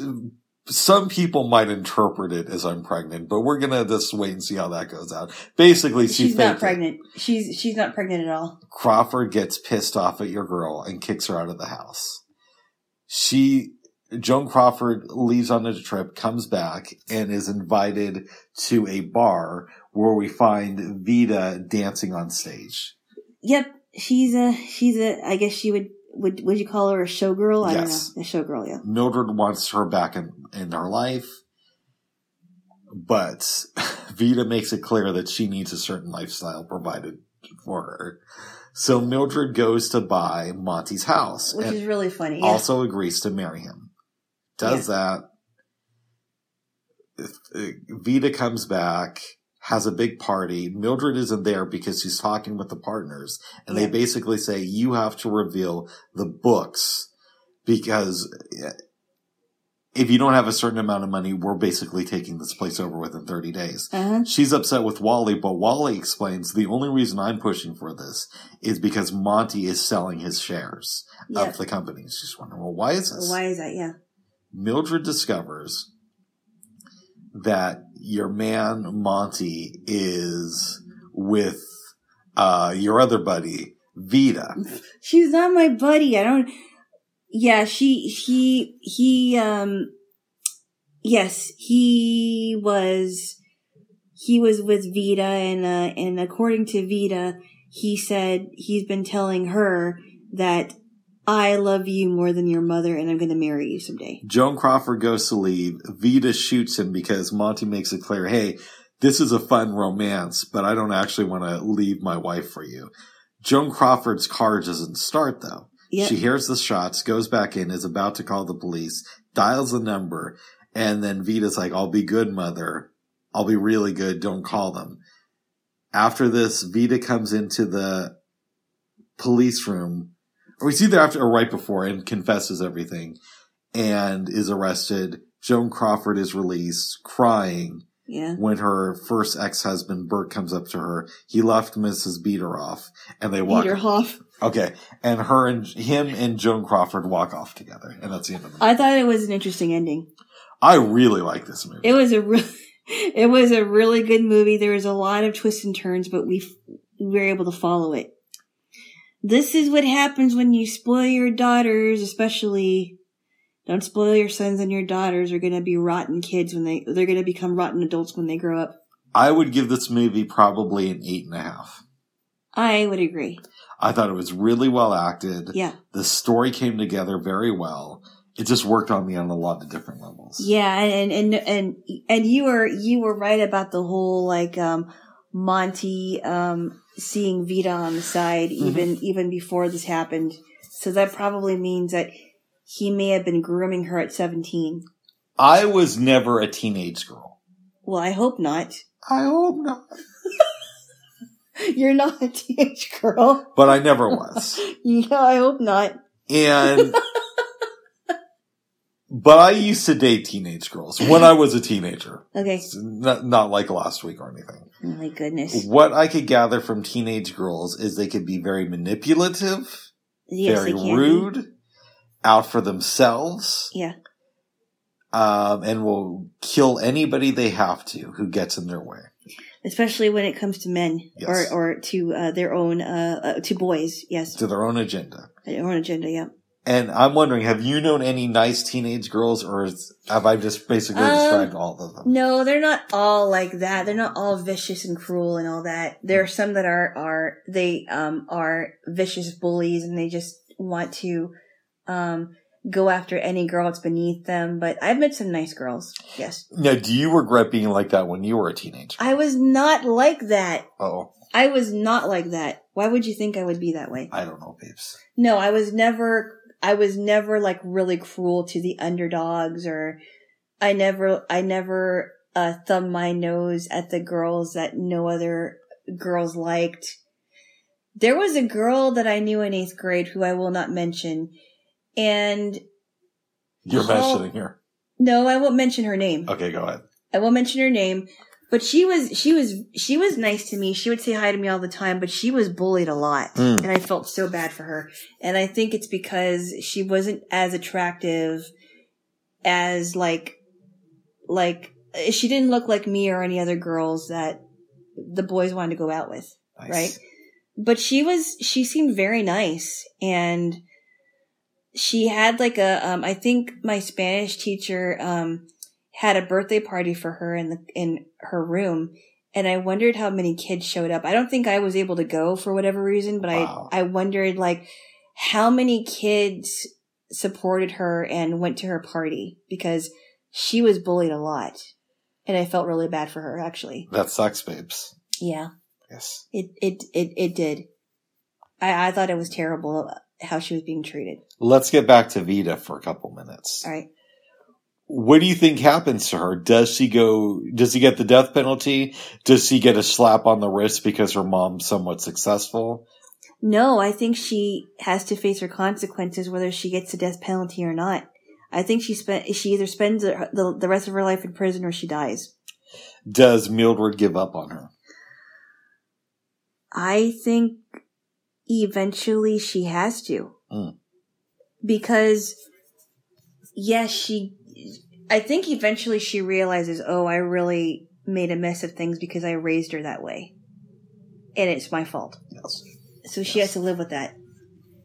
some people might interpret it as I'm pregnant, but we're gonna just wait and see how that goes out. Basically, she she's not it. pregnant. She's she's not pregnant at all. Crawford gets pissed off at your girl and kicks her out of the house. She, Joan Crawford leaves on a trip, comes back, and is invited to a bar where we find Veda dancing on stage. Yep, she's a she's a. I guess she would would would you call her a showgirl? I Yes. don't know, a showgirl. Yeah. Mildred wants her back in, in her life, but Veda makes it clear that she needs a certain lifestyle provided for her. So Mildred goes to buy Monty's house which is really funny. Yeah. also agrees to marry him. Does that. Uh, Veda comes back, has a big party. Mildred isn't there because she's talking with the partners and they basically say, you have to reveal the books because uh, if you don't have a certain amount of money, we're basically taking this place over within 30 days. uh-huh. She's upset with Wally, but Wally explains the only reason I'm pushing for this is because Monty is selling his shares Yeah. of the company. She's wondering, well, why is this? Why is that? Yeah. Mildred discovers that your man Monty is with uh, your other buddy, Veda. She's not my buddy. I don't. Yeah, she, he, he, um, yes, he was, he was with Veda and, uh, and according to Veda, he said he's been telling her that I love you more than your mother and I'm going to marry you someday. Joan Crawford goes to leave. Veda shoots him because Monty makes it clear, hey, this is a fun romance, but I don't actually want to leave my wife for you. Joan Crawford's car doesn't start though. Yep. She hears the shots, goes back in, is about to call the police, dials the number, and then Veda's like, I'll be good, mother. I'll be really good. Don't call them. After this, Veda comes into the police room, or it's either after or right before, and confesses everything and is arrested. Joan Crawford is released, crying yeah. when her first ex-husband Bert comes up to her. He left Mrs. Beater off, and they walk. Hoff. Okay, and her and him and Joan Crawford walk off together, and that's the end of it. I thought it was an interesting ending. I really like this movie. It was a really, it was a really good movie. There was a lot of twists and turns, but we f- we were able to follow it. This is what happens when you spoil your daughters, especially. Don't spoil your sons and your daughters. Are going to be rotten kids when they they're going to become rotten adults when they grow up. I would give this movie probably an eight and a half. I would agree. I thought it was really well acted. Yeah, The story came together very well. It just worked on me on a lot of different levels. yeah, and and and and you were you were right about the whole like um Monty um seeing Veda on the side mm-hmm. even even before this happened. So that probably means that he may have been grooming her at 17. I was never a teenage girl. Well, I hope not. I hope not. You're not a teenage girl. But I never was. Yeah, I hope not. And but I used to date teenage girls when I was a teenager. Okay. Not, not like last week or anything. Oh my goodness. What I could gather from teenage girls is they could be very manipulative, Yes, very they can. be. rude, out for themselves, Yeah. um, and will kill anybody they have to who gets in their way. Especially when it comes to men Yes. or, or to uh, their own, uh, uh, to boys. Yes. To their own agenda. Their own agenda. Yeah. And I'm wondering, have you known any nice teenage girls, or have I just basically Um, described all of them? No, they're not all like that. They're not all vicious and cruel and all that. There are some that are are they um are vicious bullies and they just want to um go after any girl that's beneath them. But I've met some nice girls. Yes, Now, do you regret being like that when you were a teenager? I was not like that. Oh, I was not like that. Why would you think I would be that way? I don't know, babes. No, I was never, I was never like really cruel to the underdogs or I never, I never, uh, thumbed my nose at the girls that no other girls liked. There was a girl that I knew in eighth grade who I will not mention and You're mentioning here. no, I won't mention her name. Okay, go ahead. I won't mention her name, but she was she was she was nice to me. She would say hi to me all the time, but she was bullied a lot, Mm. and I felt so bad for her. And I think it's because she wasn't as attractive as like like she didn't look like me or any other girls that the boys wanted to go out with Nice. right? But she was, she seemed very nice and she had like a, um, I think my Spanish teacher, um, had a birthday party for her in the, in her room. And I wondered how many kids showed up. I don't think I was able to go for whatever reason, but Wow. I, I wondered like how many kids supported her and went to her party because she was bullied a lot. And I felt really bad for her actually. That sucks, babes. Yeah. Yes. It it it it did. I, I thought it was terrible how she was being treated. Let's get back to Veda for a couple minutes. All right. What do you think happens to her? Does she go, does she get the death penalty? Does she get a slap on the wrist because her mom's somewhat successful? No, I think she has to face her consequences whether she gets the death penalty or not. I think she spent she either spends the, the, the rest of her life in prison or she dies. Does Mildred give up on her? I think eventually she has to. Mm. Because yes, she I think eventually she realizes, "Oh, I really made a mess of things because I raised her that way." And it's my fault. Yes. So she has to live with that.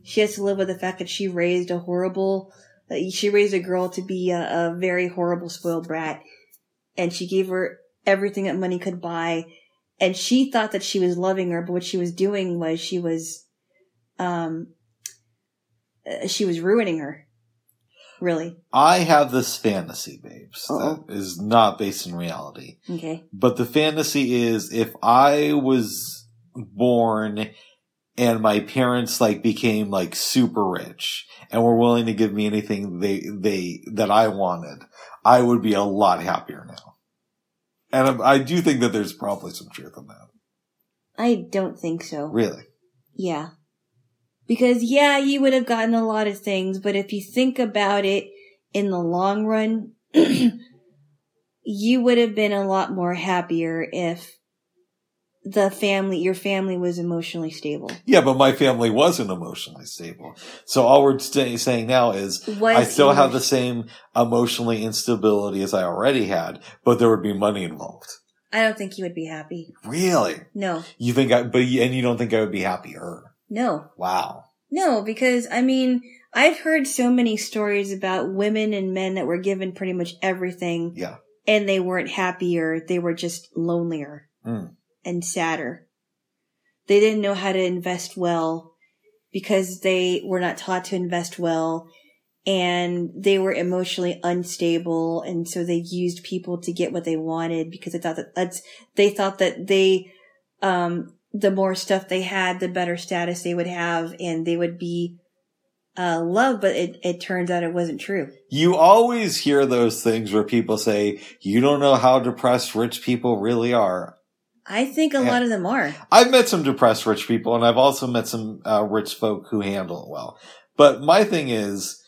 She has to live with the fact that she raised a horrible, uh, she raised a girl to be a, a very horrible spoiled brat. And she gave her everything that money could buy. And she thought that she was loving her, but what she was doing was she was, um, uh, she was ruining her. Really. I have this fantasy, babes, Uh-oh. that is not based in reality. Okay. But the fantasy is if I was born and my parents like became like super rich and were willing to give me anything they, they, that I wanted, I would be a lot happier now. And I, I do think that there's probably some truth in that. I don't think so. Really? Yeah. Because yeah, you would have gotten a lot of things, but if you think about it in the long run, you would have been a lot more happier if the family, your family was emotionally stable. Yeah, but my family wasn't emotionally stable. So all we're stay, saying now is Was I still have the same emotionally instability as I already had, but there would be money involved. I don't think you would be happy. Really? No, You think I, but, and you don't think I would be happier? No, Wow. no, because I mean, I've heard so many stories about women and men that were given pretty much everything Yeah. and they weren't happier. They were just lonelier Mm. and sadder. They didn't know how to invest well because they were not taught to invest well and they were emotionally unstable. And so they used people to get what they wanted because they thought that that's, they thought that they, um, the more stuff they had, the better status they would have and they would be, uh, loved. But it, it turns out it wasn't true. You always hear those things where people say, you don't know how depressed rich people really are. I think a Yeah. lot of them are. I've met some depressed rich people and I've also met some uh, rich folk who handle it well. But my thing is,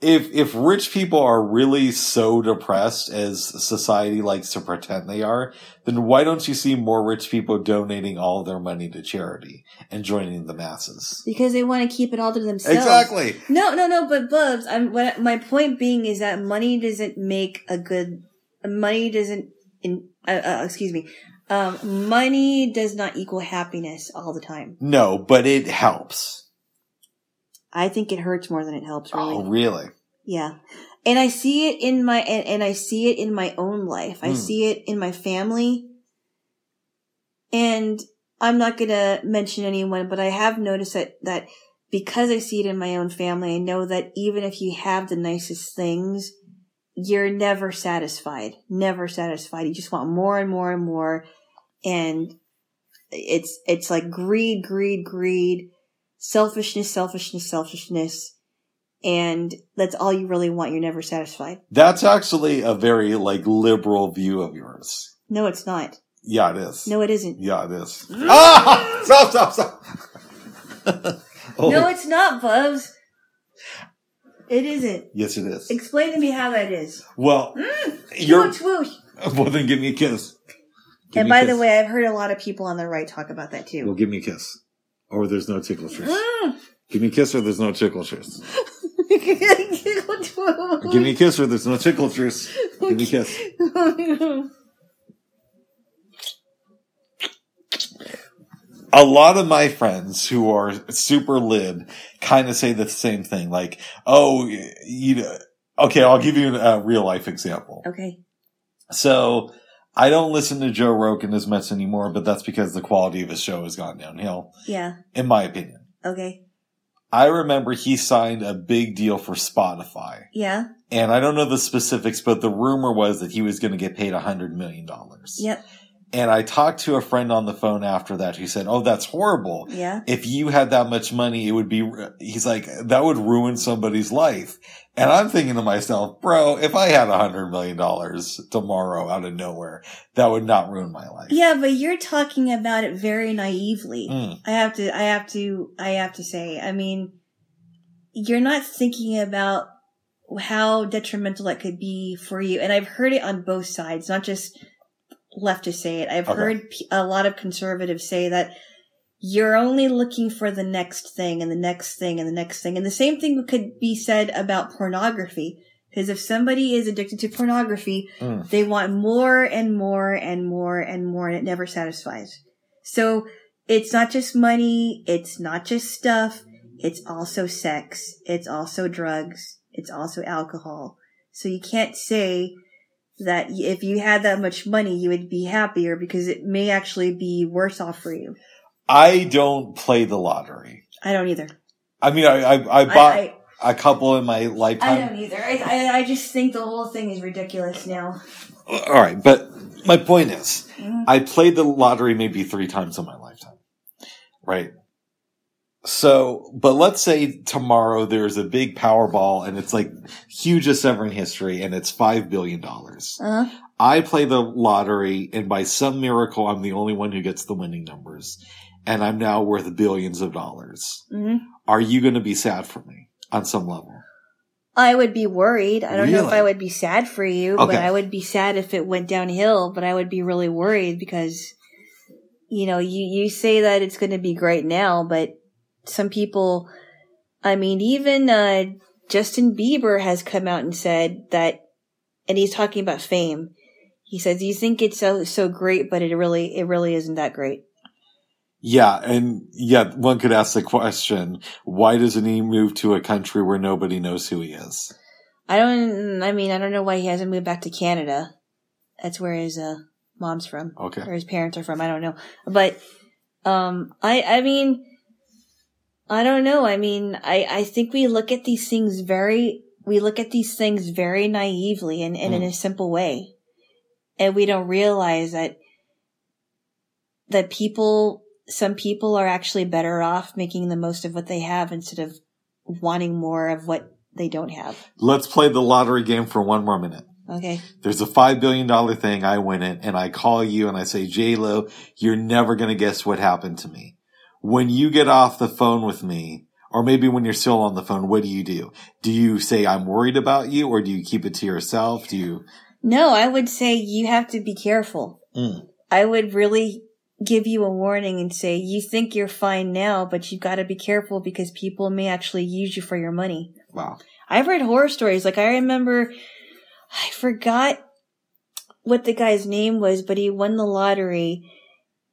if, if rich people are really so depressed as society likes to pretend they are, then why don't you see more rich people donating all their money to charity and joining the masses? Because they want to keep it all to themselves. Exactly. No, no, no. But Bubs, I'm. What my point being is that money doesn't make a good. Money doesn't. In uh, uh, excuse me. Um, money does not equal happiness all the time. No, but it helps. I think it hurts more than it helps. Really. Oh, really? Yeah. And I see it in my, and, and I see it in my own life. I Hmm. see it in my family. And I'm not going to mention anyone, but I have noticed that, that because I see it in my own family, I know that even if you have the nicest things, you're never satisfied. Never satisfied. You just want more and more and more. And it's, it's like greed, greed, greed, selfishness, selfishness, selfishness and that's all you really want. You're never satisfied. That's actually a very like liberal view of yours. No, it's not. Yeah, it is. No, it isn't. Yeah, it is. ah! Stop, stop, stop. oh, No, it's not, Bubs. It isn't. yes, it is. Explain to me how that is. Well, Mm, you're. Swoosh. Well, then give me a kiss. Give And me by the way, I've heard a lot of people on the right talk about that too. well, give me a kiss. Or there's no tickle truce. Mm. Give me a kiss or there's no tickle truce. Give me a kiss or there's no tickle truce. Give me a kiss. a lot of my friends who are super lib kind of say the same thing. Like, oh, you know, okay, I'll give you a real life example. okay. So I don't listen to Joe Rogan as much anymore, but that's because the quality of his show has gone downhill, Yeah. in my opinion. Okay. I remember he signed a big deal for Spotify. Yeah. And I don't know the specifics, but the rumor was that he was going to get paid a hundred million dollars. Yep. And I talked to a friend on the phone after that who said, Oh, that's horrible. Yeah. If you had that much money, it would be, he's like, that would ruin somebody's life. And I'm thinking to myself, bro, if I had a hundred million dollars tomorrow out of nowhere, that would not ruin my life. Yeah, but you're talking about it very naively. Mm. I have to, I have to, I have to say, I mean, you're not thinking about how detrimental it could be for you. And I've heard it on both sides, not just leftists say it. I've Okay. heard a lot of conservatives say that you're only looking for the next thing and the next thing and the next thing. And the same thing could be said about pornography. Because if somebody is addicted to pornography, Mm. they want more and more and more and more, and it never satisfies. So it's not just money, it's not just stuff, it's also sex, it's also drugs, it's also alcohol. So you can't say that if you had that much money, you would be happier because it may actually be worse off for you. I don't play the lottery. I don't either. I mean, I, I, I bought I, a couple in my I, I lifetime. don't either. I, I, I just think the whole thing is ridiculous now. All right, but my point is, Mhm. I played the lottery maybe three times in my lifetime. Right. So, but let's say tomorrow there's a big Powerball and it's like hugest ever in history and it's $5 billion. Uh-huh. I play the lottery and by some miracle I'm the only one who gets the winning numbers and I'm now worth billions of dollars. hmm Are you going to be sad for me on some level? I would be worried. I don't know if I would be sad for you, but I would be sad if it went downhill, but I would be really worried because, you know, you, you say that it's going to be great now, but some people, I mean, even, uh, Justin Bieber has come out and said that, and he's talking about fame. He says, you think it's so, so great, but it really, it really isn't that great. Yeah, and yeah, one could ask the question, why doesn't he move to a country where nobody knows who he is? I don't, I mean, I don't know why he hasn't moved back to Canada. That's where his, uh, mom's from. Okay. or his parents are from. I don't know, but um, I I mean, I don't know. I mean, I I think we look at these things very we look at these things very naively and, and in a mm. simple way, and we don't realize that that people some people are actually better off making the most of what they have instead of wanting more of what they don't have. Let's play the lottery game for one more minute. Okay. There's a five billion dollar thing. I win it, and I call you and I say, J Lo, you're never gonna guess what happened to me. When you get off the phone with me, or maybe when you're still on the phone, what do you do? Do you say I'm worried about you, or do you keep it to yourself? Do you? No, I would say you have to be careful. Mm. I would really give you a warning and say you think you're fine now, but you've got to be careful because people may actually use you for your money. Wow. I've read horror stories. Like I remember, I forgot what the guy's name was, but he won the lottery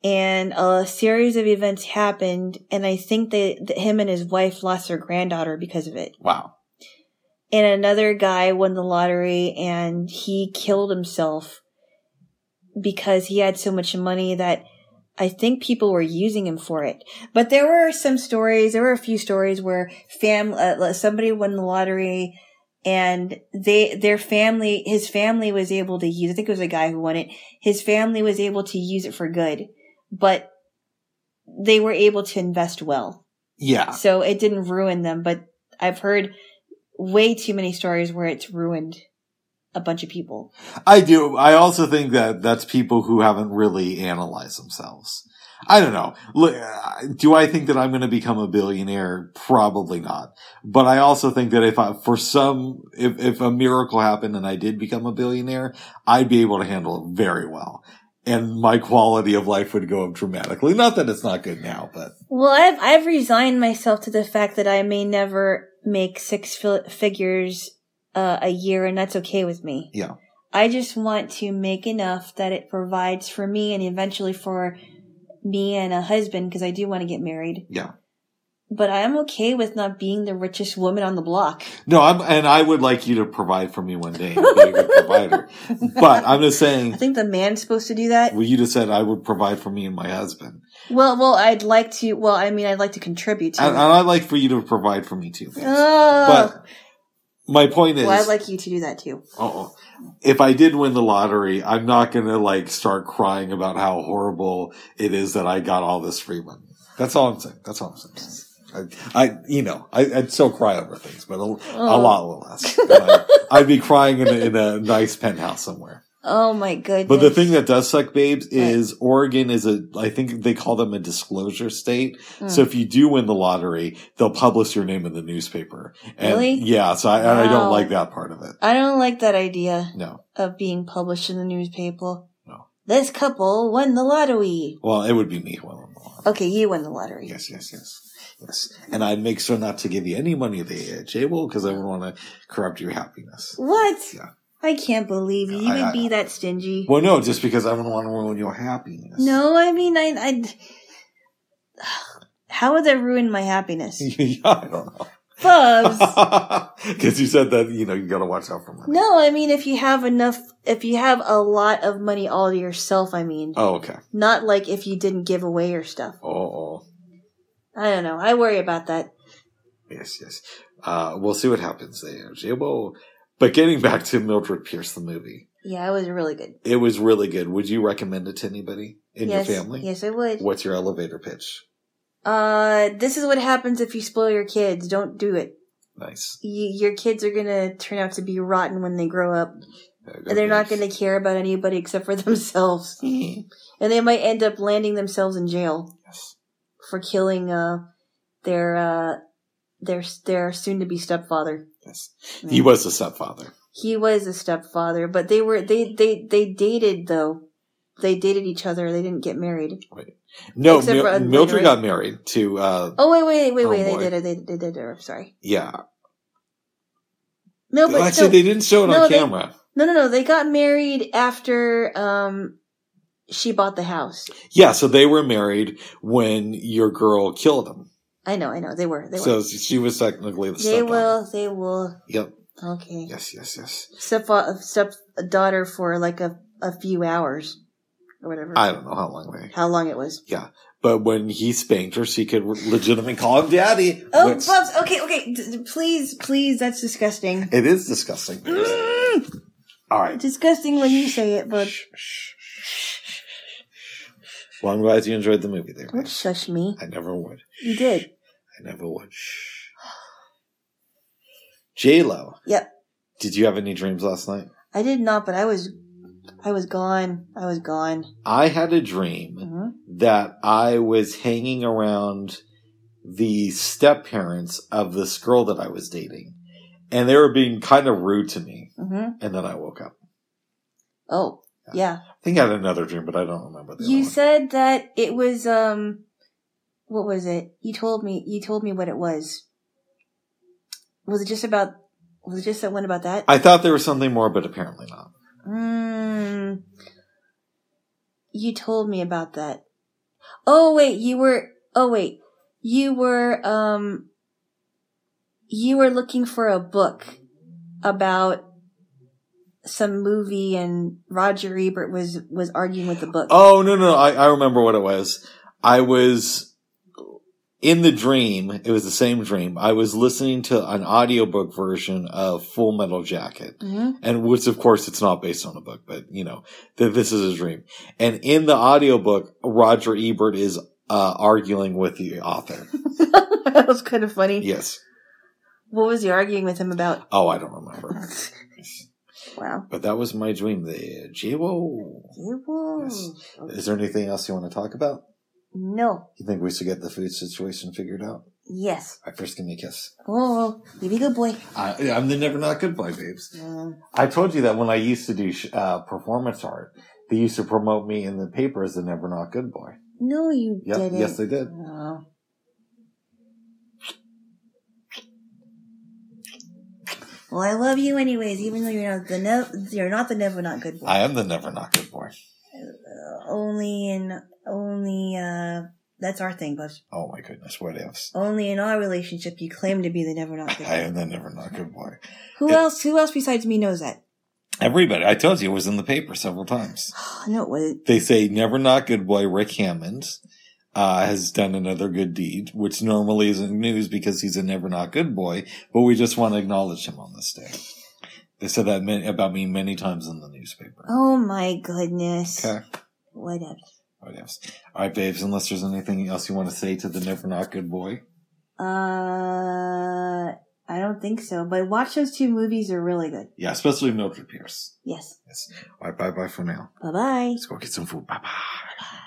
and a series of events happened. And I think that, that him and his wife lost their granddaughter because of it. Wow. And another guy won the lottery and he killed himself because he had so much money that I think people were using him for it. But there were some stories, there were a few stories where fam, uh, somebody won the lottery and they, their family, his family was able to use, I think it was a guy who won it. His family was able to use it for good, but they were able to invest well. Yeah. So it didn't ruin them, but I've heard way too many stories where it's ruined a bunch of people. I do. I also think that that's people who haven't really analyzed themselves. I don't know. Look, uh, do I think that I'm going to become a billionaire? Probably not. But I also think that if I, for some, if, if a miracle happened and I did become a billionaire, I'd be able to handle it very well. And my quality of life would go up dramatically. Not that it's not good now, but Well, I've I've resigned myself to the fact that I may never make six fi- figures uh, a year, and that's okay with me. Yeah. I just want to make enough that it provides for me and eventually for me and a husband because I do want to get married. yeah. But I'm okay with not being the richest woman on the block. No, I'm, and I would like you to provide for me one day and be a good provider. But I'm just saying, I think the man's supposed to do that. well, you just said I would provide for me and my husband. Well, well, I'd like to. Well, I mean, I'd like to contribute to. And, and I'd like for you to provide for me too. Oh, But my point is, Well, I'd like you to do that too. oh, if I did win the lottery, I'm not going to like start crying about how horrible it is that I got all this free money. That's all I'm saying. That's all I'm saying. I, I you know, I, I'd still cry over things, but a, a Oh. lot less. I, I'd be crying in a, in a nice penthouse somewhere. Oh my goodness. But the thing that does suck, babes, is Oregon is a, I think they call them a disclosure state. Mm. So if you do win the lottery, they'll publish your name in the newspaper. And Really? Yeah. So I, and I don't like that part of it. I don't like that idea No. of being published in the newspaper. No. This couple won the lottery. Well, it would be me who won the lottery. Okay, you won the lottery. Yes, yes, yes. Yes. And I'd make sure not to give you any money there, J Will, because I wouldn't want to corrupt your happiness. What? Yeah. I can't believe you. You I- would I- be that stingy. Well, no, just because I don't want to ruin your happiness. No, I mean, I, I. How would that ruin my happiness? yeah, I don't know. Bubs. Because you said that, you know, you got to watch out for money. no, I mean, if you have enough, if you have a lot of money all to yourself, I mean, Oh, okay. not like if you didn't give away your stuff. Oh, oh. I don't know. I worry about that. Yes, yes. Uh, we'll see what happens there. But getting back to Mildred Pierce, the movie, Yeah, it was really good. it was really good. Would you recommend it to anybody in yes, your family? Yes, I would. What's your elevator pitch? Uh, this is what happens if you spoil your kids. Don't do it. Nice. Y your kids are gonna turn out to be rotten when they grow up. Go, And they're not gonna care about anybody except for themselves. and they might end up landing themselves in jail. For killing, uh, their, uh, their, their soon to be stepfather. Yes. He was a stepfather. He was a stepfather, but they were, they, they, they dated though. They dated each other. They didn't get married. No, Except Mil- for- Mildred got married to, uh, Oh, wait, wait, wait, wait. they did it. They, they did it. I'm sorry. yeah. No, but Actually, no, they didn't show it no, on they- camera. no, no, no. They got married after, um, she bought the house. Yeah, so they were married when your girl killed him. I know, I know. They were. They So were. she was technically the They stepdaughter. will. They will. Yep. Okay. Yes, yes, yes. Step step daughter for like a a few hours or whatever. I don't know how long they. How long it was? Yeah. But when he spanked her, she could legitimately call him daddy. Oh, which- Bubs. Okay, okay. D- please, please. That's disgusting. it is disgusting. Mm, All right. disgusting when you say it, but Well, I'm glad you enjoyed the movie there. don't shush me. I never would. You did. I never would. Shh. J Lo. Yep. Did you have any dreams last night? I did not, but I was, I was gone. I was gone. I had a dream hmm that I was hanging around the step parents of this girl that I was dating, and they were being kind of rude to me. hmm And then I woke up. Oh, yeah. I think I had another dream, but I don't remember the You said that it was um, what was it? You told me. You told me what it was. Was it just about? Was it just that one about that? I thought there was something more, but apparently not. Mm, you told me about that. Oh wait, you were. Oh wait, you were. Um, you were looking for a book about some movie, and Roger Ebert was was arguing with the book. Oh no, no, I, I remember what it was. I was in the dream. It was the same dream. I was listening to an audiobook version of Full Metal Jacket. hmm and which of course it's not based on a book, but you know, that this is a dream. And in the audiobook, Roger Ebert is uh, arguing with the author. that was kind of funny. Yes. What was he arguing with him about? Oh, I don't remember. Wow. But that was my dream there. Jiwo. It was. Is there anything else you want to talk about? No. You think we should get the food situation figured out? Yes. I first give me a kiss. Oh, you be a good boy. I, I'm the never not good boy, babes. Mm. I told you that when I used to do uh, performance art, they used to promote me in the paper as the never not good boy. No, you Yep, didn't. yes, they did. Oh. Well, I love you anyways, even though you're not the ne- you're not the never not good boy. I am the never not good boy. Uh, only in only uh that's our thing, but Oh my goodness, what else? only in our relationship you claim to be the never not good boy. I am the never not good boy. Who It- else? Who else besides me knows that? Everybody, I told you it was in the paper several times. no, it wasn't. They say never not good boy Rick Hammond, uh, has done another good deed, which normally isn't news because he's a never not good boy, but we just want to acknowledge him on this day. They said that many, about me many times in the newspaper. Oh my goodness. Okay. Whatever. What else? All right, babes, unless there's anything else you want to say to the never not good boy. Uh, I don't think so. But watch those two movies; they're really good. Yeah, especially Mildred Pierce. Yes. Yes. All right, bye bye for now. Bye bye. Let's go get some food. Bye bye.